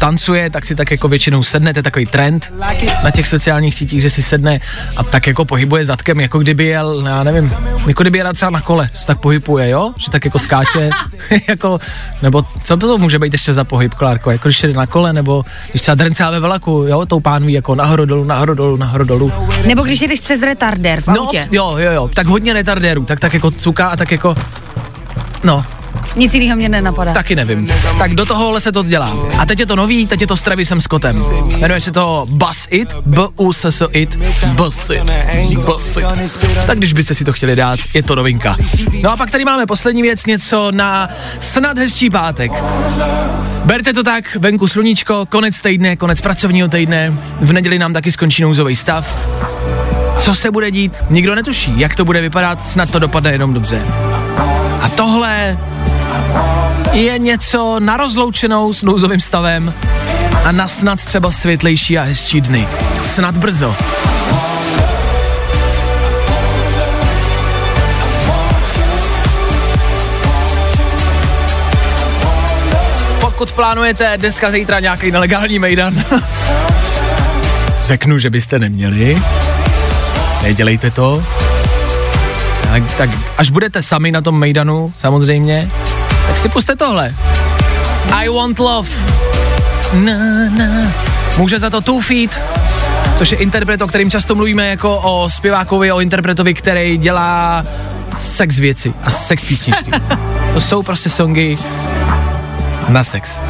tancuje, tak si tak jako většinou sednete, takový trend na těch sociálních sítích, že si sedne a tak jako pohybuje zadkem, jako kdyby jel, já nevím, jako kdyby jel třeba na kole, se tak pohybuje, jo? Že tak jako skáče, jako, nebo co to může být ještě za pohyb, Klárko, jako když jde na kole, nebo když třeba drncá ve vlaku, jo, tou pánví jako nahoru dolů, nahoru dolů, nahoru dolů. Nebo když jedeš přes retardér v No, autě. jo, jo, jo, tak hodně retardérů, tak tak jako cuká a tak jako, no, Nic jiného mě nenapadá. Taky nevím. Tak do tohohle se to dělá. A teď je to nový, teď je to s Travisem Scottem. Jmenuje se to Buzz It, b u s s It, Buzz It, Buzz It. Tak když byste si to chtěli dát, je to novinka. No a pak tady máme poslední věc, něco na snad hezčí pátek. Berte to tak, venku sluníčko, konec týdne, konec pracovního týdne, v neděli nám taky skončí nouzový stav. Co se bude dít, nikdo netuší, jak to bude vypadat, snad to dopadne jenom dobře. A tohle je něco na rozloučenou s nouzovým stavem a na snad třeba světlejší a hezčí dny. Snad brzo. Pokud plánujete dneska zítra nějaký nelegální mejdan, řeknu, že byste neměli. Nedělejte to. Tak, tak až budete sami na tom mejdanu, samozřejmě, tak si puste tohle. I want love. Na, na. Může za to Two Feet, což je interpret, o kterým často mluvíme jako o zpěvákovi, o interpretovi, který dělá sex věci a sex písničky. to jsou prostě songy na sex.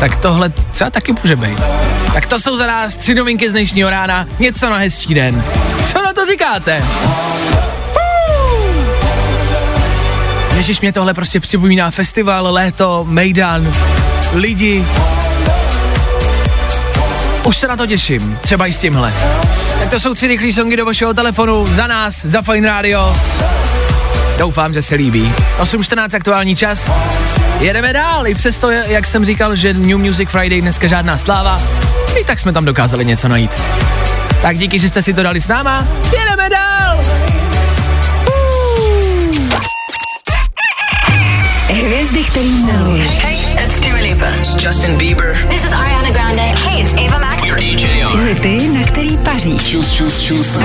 tak tohle třeba taky může být. Tak to jsou za nás tři novinky z dnešního rána, něco na hezčí den. Co na to říkáte? Ježíš, mě tohle prostě připomíná festival, léto, Mejdan, lidi. Už se na to těším, třeba i s tímhle. Tak to jsou tři rychlé songy do vašeho telefonu, za nás, za Fine Radio. Doufám, že se líbí. 8.14 aktuální čas. Jedeme dál, i přesto, jak jsem říkal, že New Music Friday dneska žádná sláva, i tak jsme tam dokázali něco najít. Tak díky, že jste si to dali s náma. Jedeme dál! Hvězdy, který miluješ. Hey, it's Dua Lipa. Justin Bieber. This is Ariana Grande. Hey, it's Ava Max. Hity, na který paříš. Čus, čus, čus.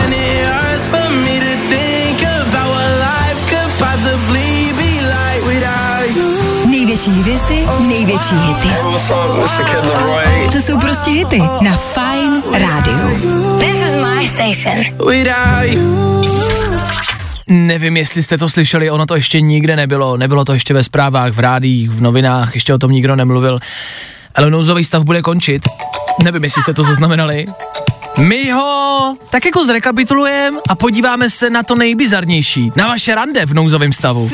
Největší hvězdy, největší hity. To jsou prostě hity na Fine Radio. This is my station. Nevím, jestli jste to slyšeli, ono to ještě nikde nebylo. Nebylo to ještě ve zprávách, v rádích, v novinách, ještě o tom nikdo nemluvil. Ale nouzový stav bude končit. Nevím, jestli jste to zaznamenali. My ho tak jako zrekapitulujeme a podíváme se na to nejbizarnější. Na vaše rande v nouzovém stavu.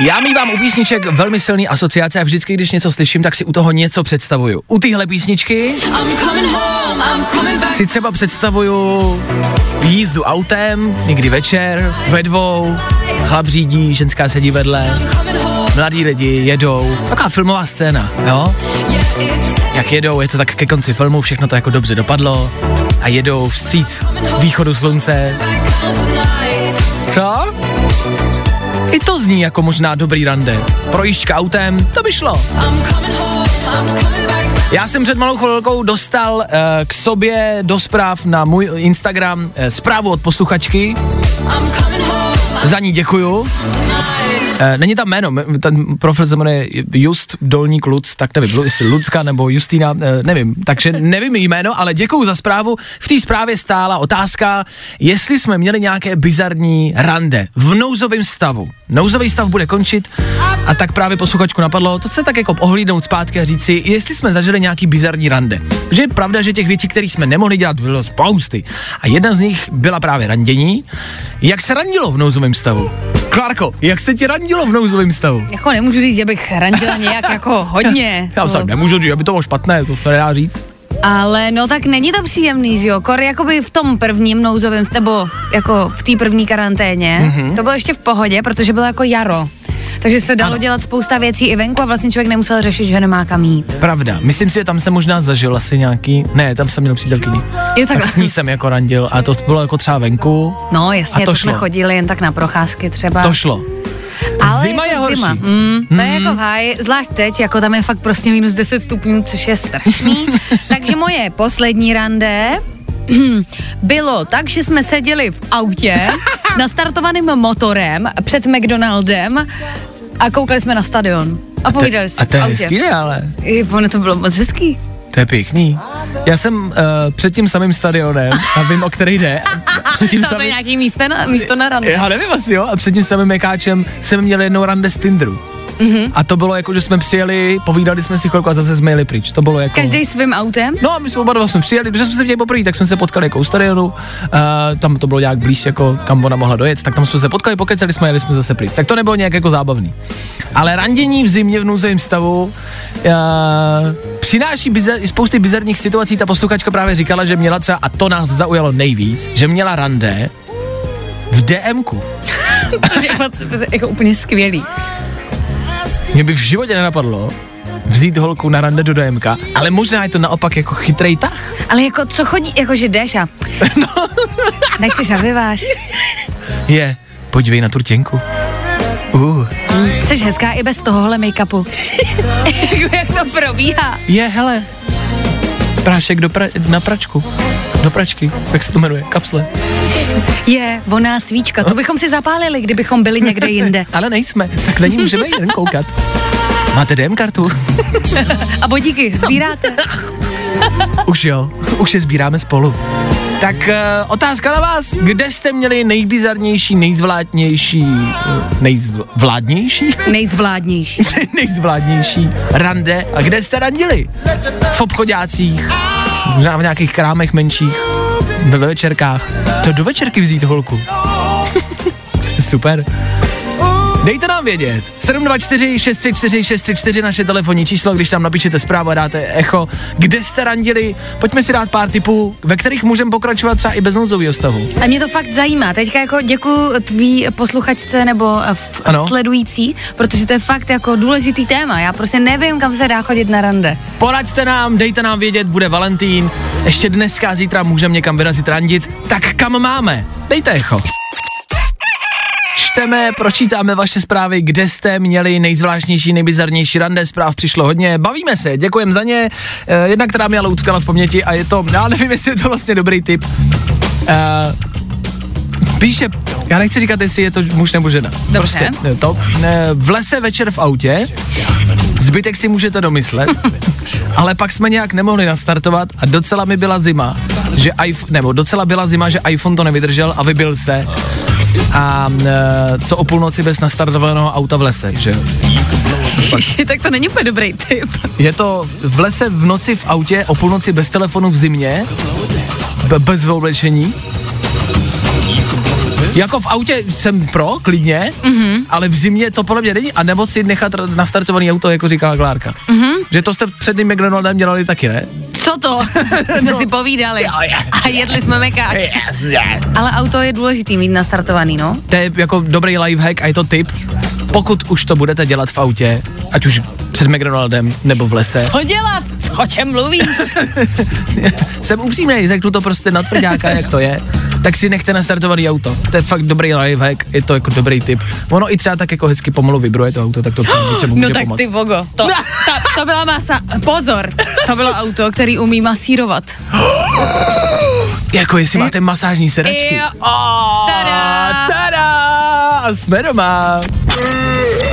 Já mývám u písniček velmi silný asociace a vždycky, když něco slyším, tak si u toho něco představuju. U téhle písničky si třeba představuju jízdu autem, někdy večer, ve dvou, chlap řídí, ženská sedí vedle, mladí lidi jedou, taková filmová scéna, jo? Jak jedou, je to tak ke konci filmu, všechno to jako dobře dopadlo a jedou vstříc východu slunce. Co? I to zní jako možná dobrý rande. Projížďka autem, to by šlo. Já jsem před malou chvilkou dostal uh, k sobě do zpráv na můj Instagram uh, zprávu od posluchačky. Za ní děkuju. E, není tam jméno, ten profil se jmenuje Just Dolník Luc, tak nevím, jestli Lucka nebo Justína, nevím, takže nevím jméno, ale děkuju za zprávu. V té zprávě stála otázka, jestli jsme měli nějaké bizarní rande v nouzovém stavu. Nouzový stav bude končit a tak právě posluchačku napadlo to se tak jako ohlídnout zpátky a říci, jestli jsme zažili nějaký bizarní rande. Protože je pravda, že těch věcí, které jsme nemohli dělat, bylo spousty. A jedna z nich byla právě randění. Jak se randilo v nouzovém stavu? Klárko, jak se ti randilo v nouzovém stavu? Jako nemůžu říct, že bych randila nějak jako hodně. Já To- jsem nemůžu říct, aby to bylo špatné, to se nedá říct. Ale no tak není to příjemný, že jo? Kor jakoby v tom prvním nouzovém, nebo jako v té první karanténě, Mhm. mm-hmm. to bylo ještě v pohodě, protože bylo jako jaro. Takže se dalo Ano. dělat spousta věcí i venku a vlastně člověk nemusel řešit, že nemá kam jít. Pravda, myslím si, že tam jsem možná zažil asi nějaký, ne, tam jsem měl přítelkyni. Jo, Tak takhle. s ní jsem jako randil a to bylo jako třeba venku. No jasně, A to to, jsme šlo. chodili jen tak na procházky třeba. To šlo. Ale Zima. Zima. Mm, to je jako v háji, zvlášť teď, jako tam je fakt prostě minus 10 stupňů, což je strašný. Takže moje poslední rande bylo tak, že jsme seděli v autě s nastartovaným motorem před McDonaldem a koukali jsme na stadion. A povídali jsme A to je hezký, ne, ale I ono to bylo moc hezký. to je pěkný. Já jsem uh, před tím samým stadionem a vím, o který jde. Před tím to je samým, nějaký místo na, místo na rande. já nevím asi, jo. A před tím samým mekáčem jsem měl jednou rande z Tinderu. Mm-hmm. A to bylo jako, že jsme přijeli, povídali jsme si chvilku a zase jsme jeli pryč. To bylo jako... Každý svým autem? No a my jsme oba dva jsme přijeli, protože jsme se viděli poprvé, tak jsme se potkali jako u stadionu, uh, tam to bylo nějak blíž, jako kam ona mohla dojet, tak tam jsme se potkali, pokecali jsme, jeli jsme zase pryč. Tak to nebylo nějak jako zábavný. Ale randění v zimě v nouzovém stavu uh, přináší bizar, spousty bizarních situací. Ta posluchačka právě říkala, že měla třeba, a to nás zaujalo nejvíc, že měla rande v DMku. To je jako úplně skvělý. Mě by v životě nenapadlo vzít holku na rande do DMK, ale možná je to naopak jako chytrý tah. Ale jako co chodí, jako že jdeš a... No. Nechceš a vyváš. Je, podívej na turtěnku. Uh. Jsi hezká i bez tohohle make-upu. Jako jak to probíhá. Je, hele, prášek do pra- na pračku. Do pračky, jak se to jmenuje, kapsle. Je, voná svíčka. To bychom si zapálili, kdybychom byli někde jinde. Ale nejsme, tak na ní můžeme jen koukat. Máte DM kartu? A bodíky, sbíráte. Už jo, už je sbíráme spolu. Tak uh, otázka na vás, kde jste měli nejbizarnější, nejzvládnější, nejzvládnější? Nejzvládnější. nejzvládnější rande a kde jste randili? V obchodácích, možná v nějakých krámech menších, ve večerkách. To do večerky vzít holku. Super. Dejte nám vědět. 724 634 634 naše telefonní číslo, když tam napíšete zprávu a dáte echo, kde jste randili. Pojďme si dát pár tipů, ve kterých můžeme pokračovat třeba i bez nouzového stavu. A mě to fakt zajímá. Teďka jako děkuji tvý posluchačce nebo eh, f- Ano. sledující, protože to je fakt jako důležitý téma. Já prostě nevím, kam se dá chodit na rande. Poraďte nám, dejte nám vědět, bude Valentín. Ještě dneska, zítra můžeme někam vyrazit randit. Tak kam máme? Dejte echo. Čteme, pročítáme vaše zprávy, kde jste měli nejzvláštnější, nejbizarnější rande, zpráv přišlo hodně, bavíme se, děkujem za ně. Eh, Jedna, která mě ale utkala v paměti a je to, já nevím, jestli je to vlastně dobrý tip. Eh, Píše, já nechci říkat, jestli je to muž nebo žena. Dobře. Prostě ne, to, ne, v lese večer v autě, zbytek si můžete domyslet, ale pak jsme nějak nemohli nastartovat a docela mi byla zima, že iPhone, nebo docela byla zima, že iPhone to nevydržel a vybil se. A e, co o půlnoci bez nastartovaného auta v lese, že? Ježiši, tak to není úplně dobrý tip. Je to v lese v noci v autě, o půlnoci bez telefonu v zimě, bez oblečení. Jako v autě jsem pro, klidně, mm-hmm. ale v zimě to podle mě není. A nebo si nechat nastartovaný auto, jako říkala Klárka. Mm-hmm. Že to jste před tím McDonaldem dělali taky, ne? Co to? jsme si povídali. A jedli jsme mekáč. Ale auto je důležitý mít nastartovaný, no. To je jako dobrý lifehack a je to tip. Pokud už to budete dělat v autě, ať už před McDonaldem nebo v lese, Co dělat? Co, o čem mluvíš? jsem upřímný, řeknu to prostě na jak to je, tak si nechte nastartovaný auto. To je fakt dobrý lifehack, je to jako dobrý tip. Ono i třeba tak jako hezky pomalu vibruje to auto, tak to třeba něčemu může No tak pomoct. ty vogo, to, ta, to byla masa, pozor, to bylo auto, který umí masírovat. Jako jestli máte masážní sedačky. Jo. Tada! tada! A jsme doma.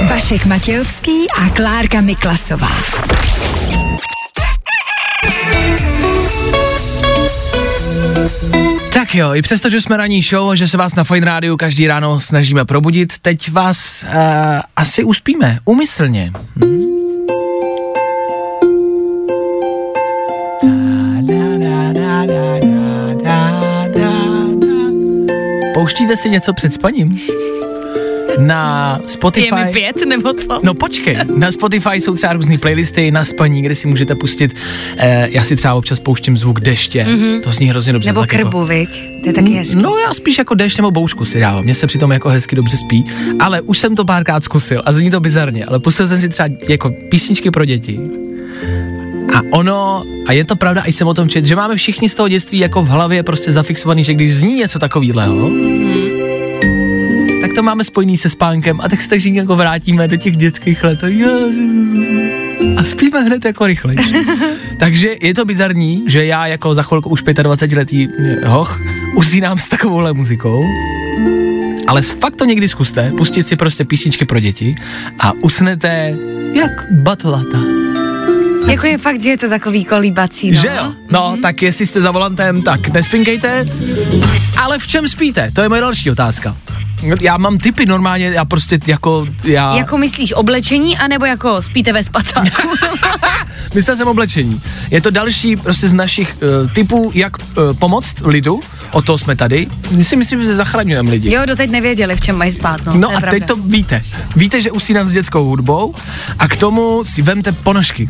Vašek Matějovský a Klárka Miklasová. Tak jo, i přesto, že jsme ranní show že se vás na Fine Rádiu každý ráno snažíme probudit, teď vás uh, asi uspíme, umyslně. Hm? Pouštíte si něco před spaním? Na Spotify. Je mi pět, nebo co? No počkej, na Spotify jsou třeba různé playlisty na spaní, kde si můžete pustit, eh, já si třeba občas pouštím zvuk deště, mm-hmm. to zní hrozně dobře. Nebo tak jako- krbu, viď? To je taky hezký. No já spíš jako dešť nebo boušku si dávám, mně se přitom jako hezky dobře spí, ale už jsem to párkrát zkusil a zní to bizarně, ale pustil jsem si třeba jako písničky pro děti. A ono, a je to pravda, i jsem o tom čet, že máme všichni z toho dětství jako v hlavě prostě zafixovaný, že když zní něco takového, tak to máme spojený se spánkem a tak se tak říct jako vrátíme do těch dětských let a spíme hned jako rychle. Takže je to bizarní, že já jako za chvilku už 25 letý hoch usínám s takovouhle muzikou, ale fakt to někdy zkuste, pustit si prostě písničky pro děti a usnete jak batolata. Jako je fakt, že je to takový kolíbací, no. Že jo? No, tak jestli jste za volantem, tak nespinkejte. Ale v čem spíte? To je moje další otázka. Já mám typy normálně, já prostě jako, já... Jako myslíš oblečení, anebo jako spíte ve spacáku? Myslel jsem oblečení. Je to další prostě z našich uh, typů, jak uh, pomoct lidu. O to jsme tady. My si myslím, že zachraňujeme lidi. jo, doteď nevěděli, v čem mají spát, no. No a pravda. teď to víte. Víte, že usínám s dětskou hudbou a k tomu si vemte ponožky.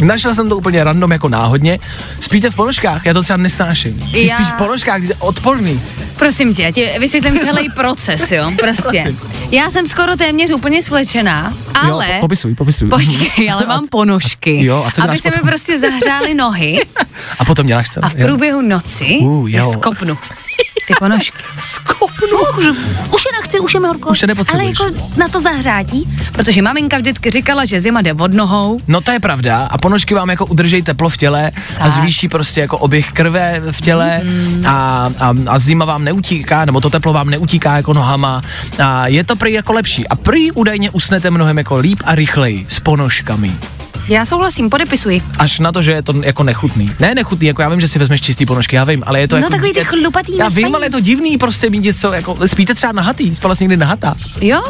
Našel jsem to úplně random jako náhodně. Spíte v ponožkách? Já to třeba nesnáším. Ty Já- spíš v ponožkách, odporný. Prosím tě, já ti vysvětlím celý proces, jo, prostě. Já jsem skoro téměř úplně svlečená, ale... Jo, po- popisuj, popisuj. Počkej, ale mám ponožky, Jo, a co aby se mi prostě zahřály nohy A potom děláš co? a v průběhu noci Uh, je jo. skopnu. Ty ponožky. Skopnu. No, už, už je nechci, už je mi horko. Už je Ale jako na to zahřátí, protože maminka vždycky říkala, že zima jde od nohou. No to je pravda a ponožky vám jako udržejí teplo v těle a Tak. zvýší prostě jako oběh krve v těle Mhm. a, a, a zima vám neutíká, nebo to teplo vám neutíká jako nohama a je to prý jako lepší a prý údajně usnete mnohem jako líp a rychleji s ponožkami. Já souhlasím, podepisuji. Až na to, že je to jako nechutný. Ne nechutný, jako já vím, že si vezmeš čistý ponožky, já vím, ale je to No jako... takový ty chlupatý Já na vím, ale je to divný prostě mít něco, jako, spíte třeba nahatý, spala jsi někdy nahatá. Jo?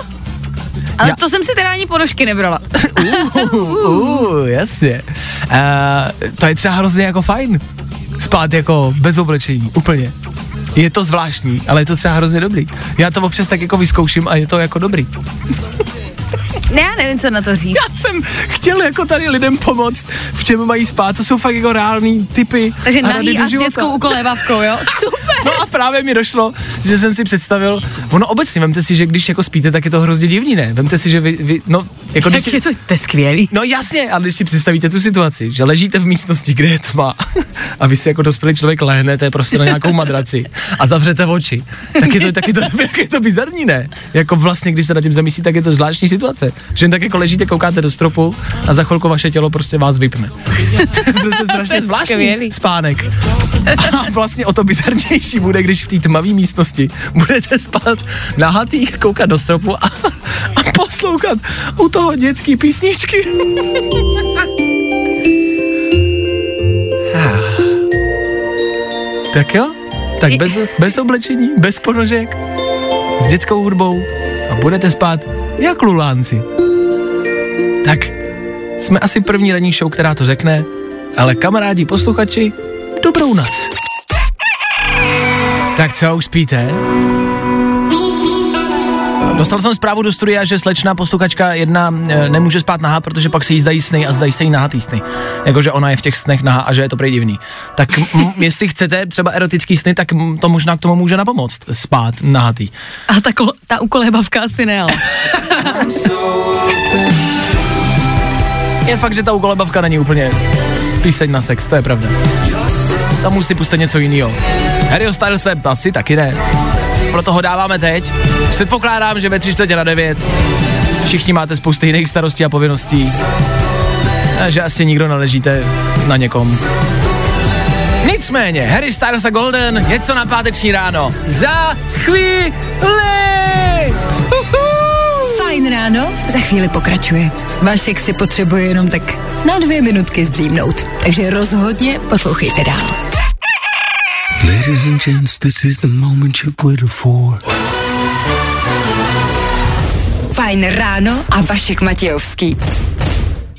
Ale Já- to jsem si teda ani ponožky nebrala. Uh, jasně. Uh, to je třeba hrozně jako fajn. Spát jako bez oblečení, úplně. Je to zvláštní, ale je to třeba hrozně dobrý. Já to občas tak jako vyzkouším a je to jako dobrý. Ne, já nevím, co na to říct. Já jsem chtěl jako tady lidem pomoct, v čem mají spát, co jsou fakt jako reální typy. Takže a nahý a s dětskou ukolébavkou, jo? Super. No a právě mi došlo, že jsem si představil, ono obecně, vemte si, že když jako spíte, tak je to hrozně divný, ne? Vemte si, že vy, vy no, jako když Jak si, je to, to je skvělý. No jasně, ale když si představíte tu situaci, že ležíte v místnosti, kde je tma a vy si jako dospělý člověk lehnete prostě na nějakou madraci a zavřete oči, tak je to, tak je to, jak je to bizarní, ne? Jako vlastně, když se nad tím zamyslí, tak je to zvláštní situace. Že jen tak jako ležíte, koukáte do stropu a za chvilku vaše tělo prostě vás vypne. to je strašně zvláštní skvělý. spánek. A vlastně o to bizarnější bude, když v té tmavé místnosti budete spát nahatý, koukat do stropu a, a poslouchat u toho dětský písničky. tak jo, tak bez, bez oblečení, bez ponožek, s dětskou hudbou a budete spát jak lulánci. Tak jsme asi první ranní show, která to řekne, ale kamarádi posluchači, dobrou noc. Tak co, už spíte? Dostal jsem zprávu do studia, že slečná posluchačka jedna e, nemůže spát nahá, protože pak se jí zdají sny a zdají se jí nahatý sny. Jakože ona je v těch snech nahá a že je to prej divný. Tak m, jestli chcete třeba erotický sny, tak m, to možná k tomu může napomoct. Spát nahatý. A ta, kol, ta ukolébavka asi ne, ale. Je fakt, že ta ukolebavka není úplně píseň na sex, to je pravda. Tam musí pustit něco jiného. Harryho Stylese asi taky ne. Proto ho dáváme teď. Předpokládám, že ve 3 čtvrtě na 9 všichni máte spousty jiných starostí a povinností. A že asi nikdo naležíte na někom. Nicméně, Harry Styles a Golden, něco na páteční ráno. Za chvíli! Fajn ráno, za chvíli pokračuje. Vašek si potřebuje jenom tak na dvě minutky zdřímnout, takže rozhodně poslouchejte dál. Ladies and gents, this is the moment you've waited for. Fajn ráno a Vašek Matějovský.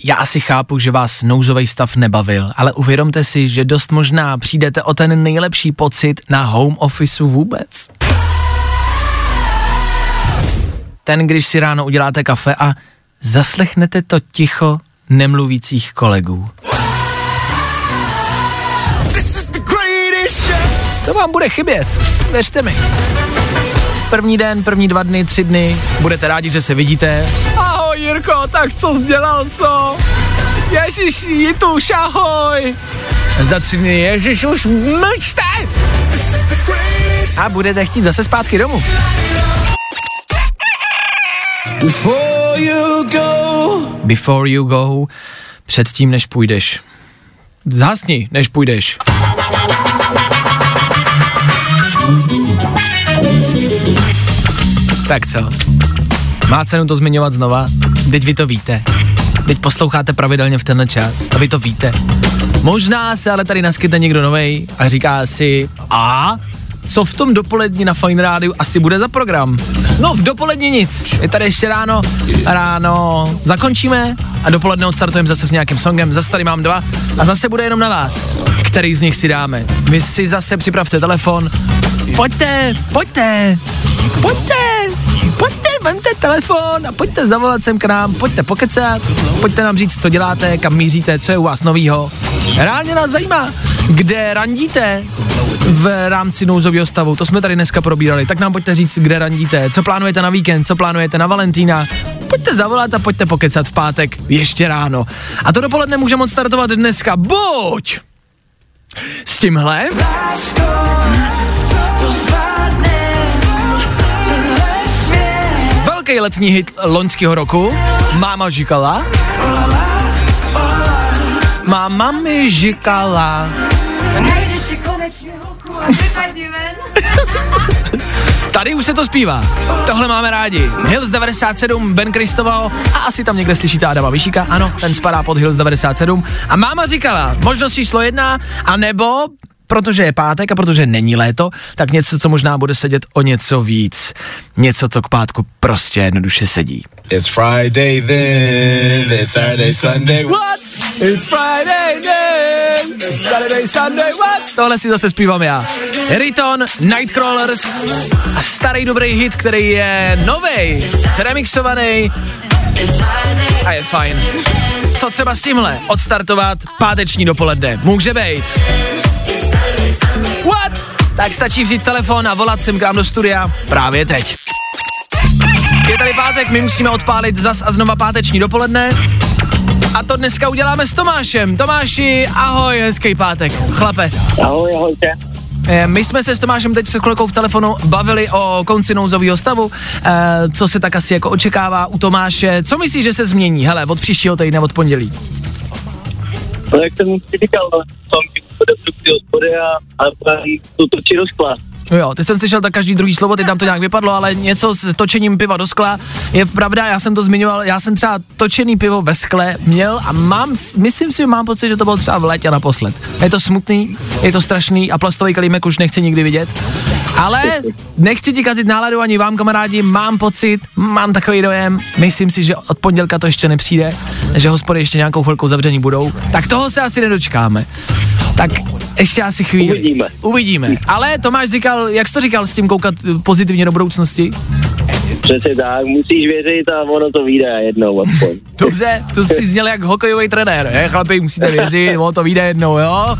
Já asi chápu, že vás nouzový stav nebavil, ale uvědomte si, že dost možná přijdete o ten nejlepší pocit na home officeu vůbec. Ten, když si ráno uděláte kafe a zaslechnete to ticho nemluvících kolegů. To vám bude chybět, věřte mi. První den, první dva dny, tři dny, budete rádi, že se vidíte. Ahoj Jirko, tak co jsi dělal, co? Ježíš, Jituš, ahoj. Za tři dny, ježíš, už mlčte! A budete chtít zase zpátky domů. Before you go. Before you go. Předtím, než půjdeš. Zhasni, než půjdeš. Tak co? Má cenu to zmiňovat znova? Teď vy to víte. Teď posloucháte pravidelně v tenhle čas a vy to víte. Možná se ale tady naskytne někdo novej a říká si, a co v tom dopolední na Fine Rádiu asi bude za program? No v dopolední nic, je tady ještě ráno, ráno zakončíme a dopoledne odstartujeme zase s nějakým songem, zase tady mám dva a zase bude jenom na vás, který z nich si dáme. Vy si zase připravte telefon, pojďte, pojďte, pojďte, pojďte, vemte telefon a pojďte zavolat sem k nám, pojďte pokecat, pojďte nám říct, co děláte, kam míříte, co je u vás novýho. Reálně nás zajímá, kde randíte v rámci nouzového stavu, to jsme tady dneska probírali, tak nám pojďte říct, kde randíte, co plánujete na víkend, co plánujete na Valentína, pojďte zavolat a pojďte pokecat v pátek ještě ráno. A to dopoledne můžeme odstartovat dneska buď s tímhle, velký letní hit loňského roku, Máma říkala, Máma mi říkala, Tady už se to zpívá. Tohle máme rádi. Hills 97, Ben Kristoval a asi tam někde slyšíte Adama Vyšíka. Ano, ten spadá pod Hills 97. A máma říkala, možnost číslo jedna, a nebo protože je pátek a protože není léto, tak něco, co možná bude sedět o něco víc. Něco, co k pátku prostě jednoduše sedí. It's Friday then, it's Saturday, Sunday. What? It's Friday then, Saturday, Sunday, what? Tohle si zase zpívám já. Riton, Nightcrawlers a starý dobrý hit, který je novej, zremixovaný a je fajn. Co třeba s tímhle? Odstartovat páteční dopoledne. Může být. What? Tak stačí vzít telefon a volat sem k nám do studia právě teď. Je tady pátek, my musíme odpálit zas a znova páteční dopoledne. A to dneska uděláme s Tomášem. Tomáši, ahoj, hezký pátek. Chlape. Ahoj, ahojte. Eh, My jsme se s Tomášem teď před chvilkou v telefonu bavili o konci nouzového stavu, eh, co se tak asi jako očekává u Tomáše. Co myslíš, že se změní? Hele, od příštího týdne, od pondělí. No jak jsem říkal, no, jsem do hospody a, a to točí do skla. No jo, teď jsem slyšel tak každý druhý slovo, teď tam to nějak vypadlo, ale něco s točením piva do skla je pravda, já jsem to zmiňoval, já jsem třeba točený pivo ve skle měl a mám, myslím si, mám pocit, že to bylo třeba v létě naposled. Je to smutný, je to strašný a plastový kalímek už nechci nikdy vidět. Ale nechci ti kazit náladu ani vám, kamarádi, mám pocit, mám takový dojem, myslím si, že od pondělka to ještě nepřijde, že hospody ještě nějakou chvilku zavření budou, tak toho se asi nedočkáme. Tak ještě asi chvíli. Uvidíme. Uvidíme. Ale Tomáš říkal, jak jsi to říkal s tím koukat pozitivně do budoucnosti? Přesně tak, musíš věřit a ono to vyjde jednou aspoň. Dobře, to si zněl jak hokejový trenér. Je, chlapi, musíte věřit, ono to vyjde jednou, jo?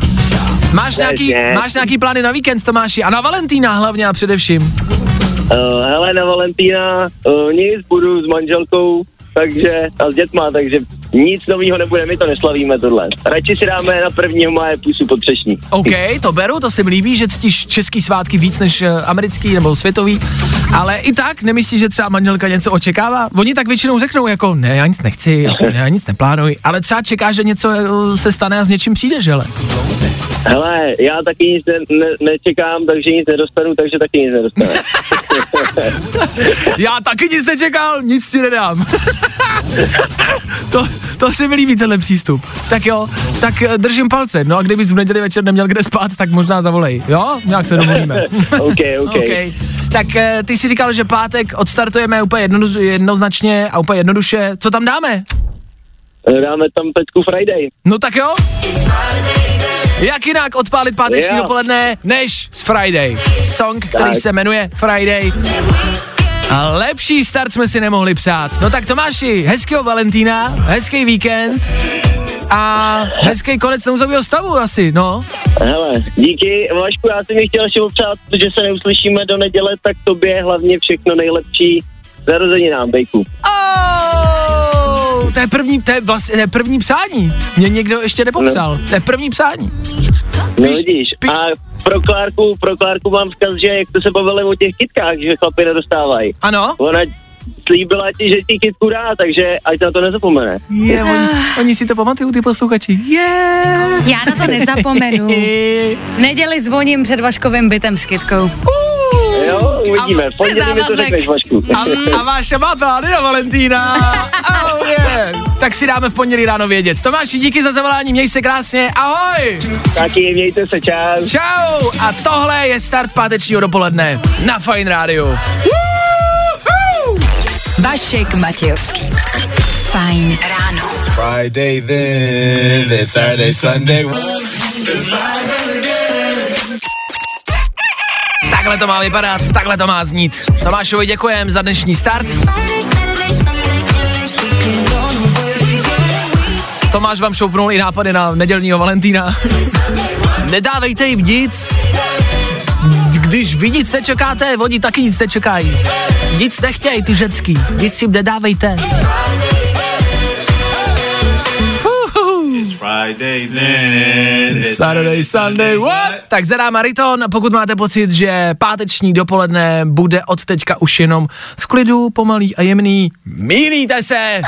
Máš nějaký, máš nějaký plány na víkend, Tomáši? A na Valentína hlavně a především. Uh, hele, na Valentína uh, nic, budu s manželkou, takže, a s dětma, takže nic nového nebude, my to neslavíme tohle. Radši si dáme na prvního máje pusu pod třešní. OK, to beru, to se mi líbí, že ctíš český svátky víc než eh, americký nebo světový, ale i tak nemyslíš, že třeba manželka něco očekává? Oni tak většinou řeknou jako, ne, já nic nechci, ne, já nic neplánuji, ale třeba čeká, že něco eh, se stane a s něčím přijdeš, hele. Hele, já taky nic ne, ne, nečekám, takže nic nedostanu, takže taky nic nedostanu. Já taky nic nečekal, nic ti nedám. to, to se mi líbí tenhle přístup. Tak jo, tak eh, držím palce. No a kdybys v neděli večer neměl kde spát, tak možná zavolej. Jo? Nějak se domluvíme. OK, OK. okay. Tak eh, ty si říkal, že pátek odstartujeme úplně jedno, jednoznačně a úplně jednoduše. Co tam dáme? Dáme tam pecku Friday. No tak jo. Jak jinak odpálit páteční Jo. dopoledne, než z Friday. Song, který Tak. se jmenuje Friday. A lepší start jsme si nemohli přát. No tak Tomáši, hezkého Valentína, hezký víkend a hezký konec nouzového stavu asi, no. Hele, díky Vašku, já jsem mi chtěl ještě popřát, že se neuslyšíme do neděle, tak tobě hlavně všechno nejlepší narozeninám, Bejku. Oh, to je první, to je vlastně to je první přání. Mě někdo ještě nepopsal. To je první přání. No vidíš, a pro Klárku, pro Klárku mám vzkaz, že jak jste se bavili o těch kytkách, že chlapi nedostávají. Ano? Ona slíbila ti, že ti kytku dá, takže ať na to nezapomene. Je, oni, oni si to pamatují, ty posluchači. Je. Já na to nezapomenu. Neděli zvoním před Vaškovým bytem s kytkou. Jo, uvidíme, v pondělí mi to řekneš, Vašku. A, a váše má plány na Valentína. Oh, yeah. Tak si dáme v pondělí ráno vědět. Tomáši, díky za zavolání, měj se krásně, ahoj. Taky, mějte se, čau. Čau. A tohle je start pátečního dopoledne na Fine Radio. Vašek Matějovský. Fajn ráno. Friday then, it's Saturday, Sunday. Takhle to má vypadat, takhle to má znít. Tomášovi děkujem za dnešní start. Tomáš vám šoupnul i nápady na nedělního Valentína. Nedávejte jim nic. Když vy nic nečekáte, oni taky nic nečekají. Nic nechtěj, ty ženský. Nic jim nedávejte. Friday then, it's Saturday, Sunday, what? Tak zadá Mariton, pokud máte pocit, že páteční dopoledne bude od teďka už jenom v klidu, pomalý a jemný, mýlíte se!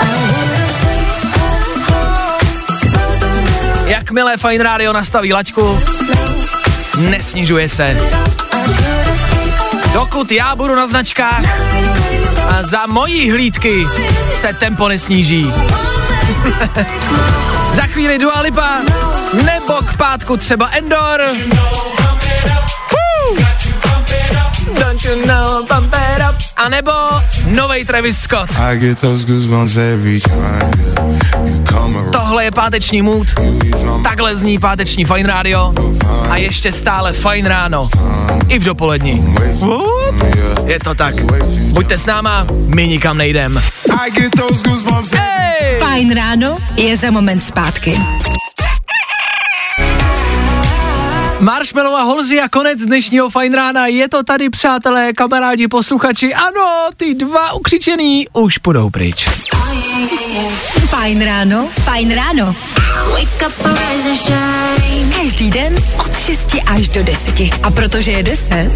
Jakmile Fine Radio nastaví laťku, nesnižuje se. Dokud já budu na značkách a za mojí hlídky se tempo nesníží. za chvíli Dua Lipa, nebo k pátku třeba Endor. Woo! Don't you know, pump it up. A nebo novej Travis Scott. I get those goosebumps every time you come around. Tohle je páteční mood, takhle zní páteční Fine Radio a ještě stále Fine ráno, i v dopolední. What? Je to tak. Buďte s náma, my nikam nejdem. Hey! Fajn ráno je za moment zpátky. Marshmallow a Holzy a konec dnešního Fine rána. Je to tady, přátelé, kamarádi, posluchači. Ano, ty dva ukřičený už půjdou pryč. Fajn ráno, fajn ráno. Každý den od 6 až do 10. A protože je 10,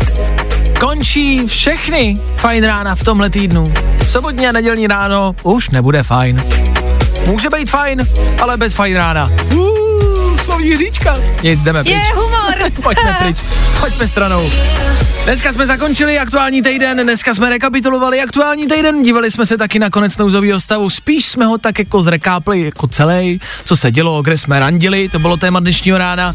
Končí všechny fajn rána v tomhle týdnu. Sobotní a nedělní ráno už nebude fajn. Může být fajn, ale bez fajn rána. Uh, slovní říčka. Nic, jdeme pryč. Je humor. Pojďme pryč, pojďme stranou. Dneska jsme zakončili aktuální týden, dneska jsme rekapitulovali aktuální týden, dívali jsme se taky na konec nouzového stavu, spíš jsme ho tak jako zrekápli jako celý, co se dělo, kde jsme randili, to bylo téma dnešního rána.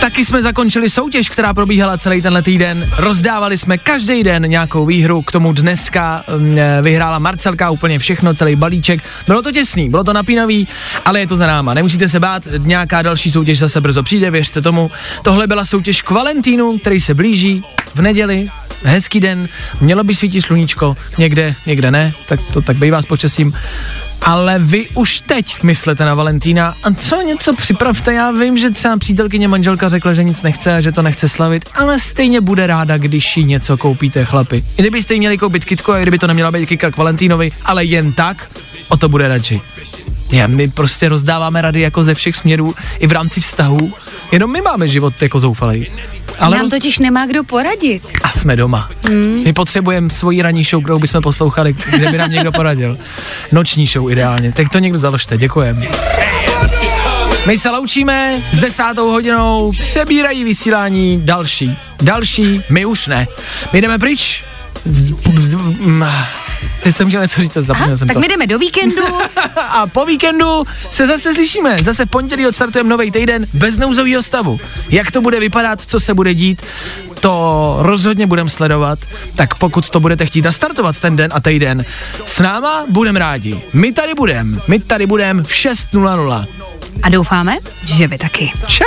Taky jsme zakončili soutěž, která probíhala celý tenhle týden. Rozdávali jsme každý den nějakou výhru, k tomu dneska mm, vyhrála Marcelka úplně všechno, celý balíček. Bylo to těsný, bylo to napínavý, ale je to za náma. Nemusíte se bát, nějaká další soutěž zase brzo přijde, věřte tomu. Tohle byla soutěž k Valentínu, který se blíží v neděli. Hezký den, mělo by svítit sluníčko, někde, někde ne, tak to tak bývá s počasím. Ale vy už teď myslete na Valentína a co něco připravte, já vím, že třeba přítelkyně manželka řekla, že nic nechce a že to nechce slavit, ale stejně bude ráda, když jí něco koupíte chlapi. I kdybyste jí měli koupit kitku a kdyby to neměla být kika k Valentínovi, ale jen tak, o to bude radši. Já, my prostě rozdáváme rady jako ze všech směrů, i v rámci vztahů, jenom my máme život jako zoufalý. Ale Nám totiž nemá kdo poradit. a jsme doma. Hmm. My potřebujeme svoji ranní show, kterou bychom poslouchali, kde by nám někdo poradil. Noční show ideálně. Tak to někdo založte, děkujem. My se loučíme s desátou hodinou, přebírají vysílání další. Další, my už ne. My jdeme pryč. Z, z, m, teď jsem chtěl něco říct, zapomněl Aha, jsem tak to. my jdeme do víkendu. A po víkendu se zase slyšíme. Zase v pondělí odstartujeme nový týden bez nouzového stavu. Jak to bude vypadat, co se bude dít, to rozhodně budeme sledovat. Tak pokud to budete chtít nastartovat ten den a týden s náma, budeme rádi. My tady budeme. My tady budeme v 6.00. A doufáme, že vy taky. Čau!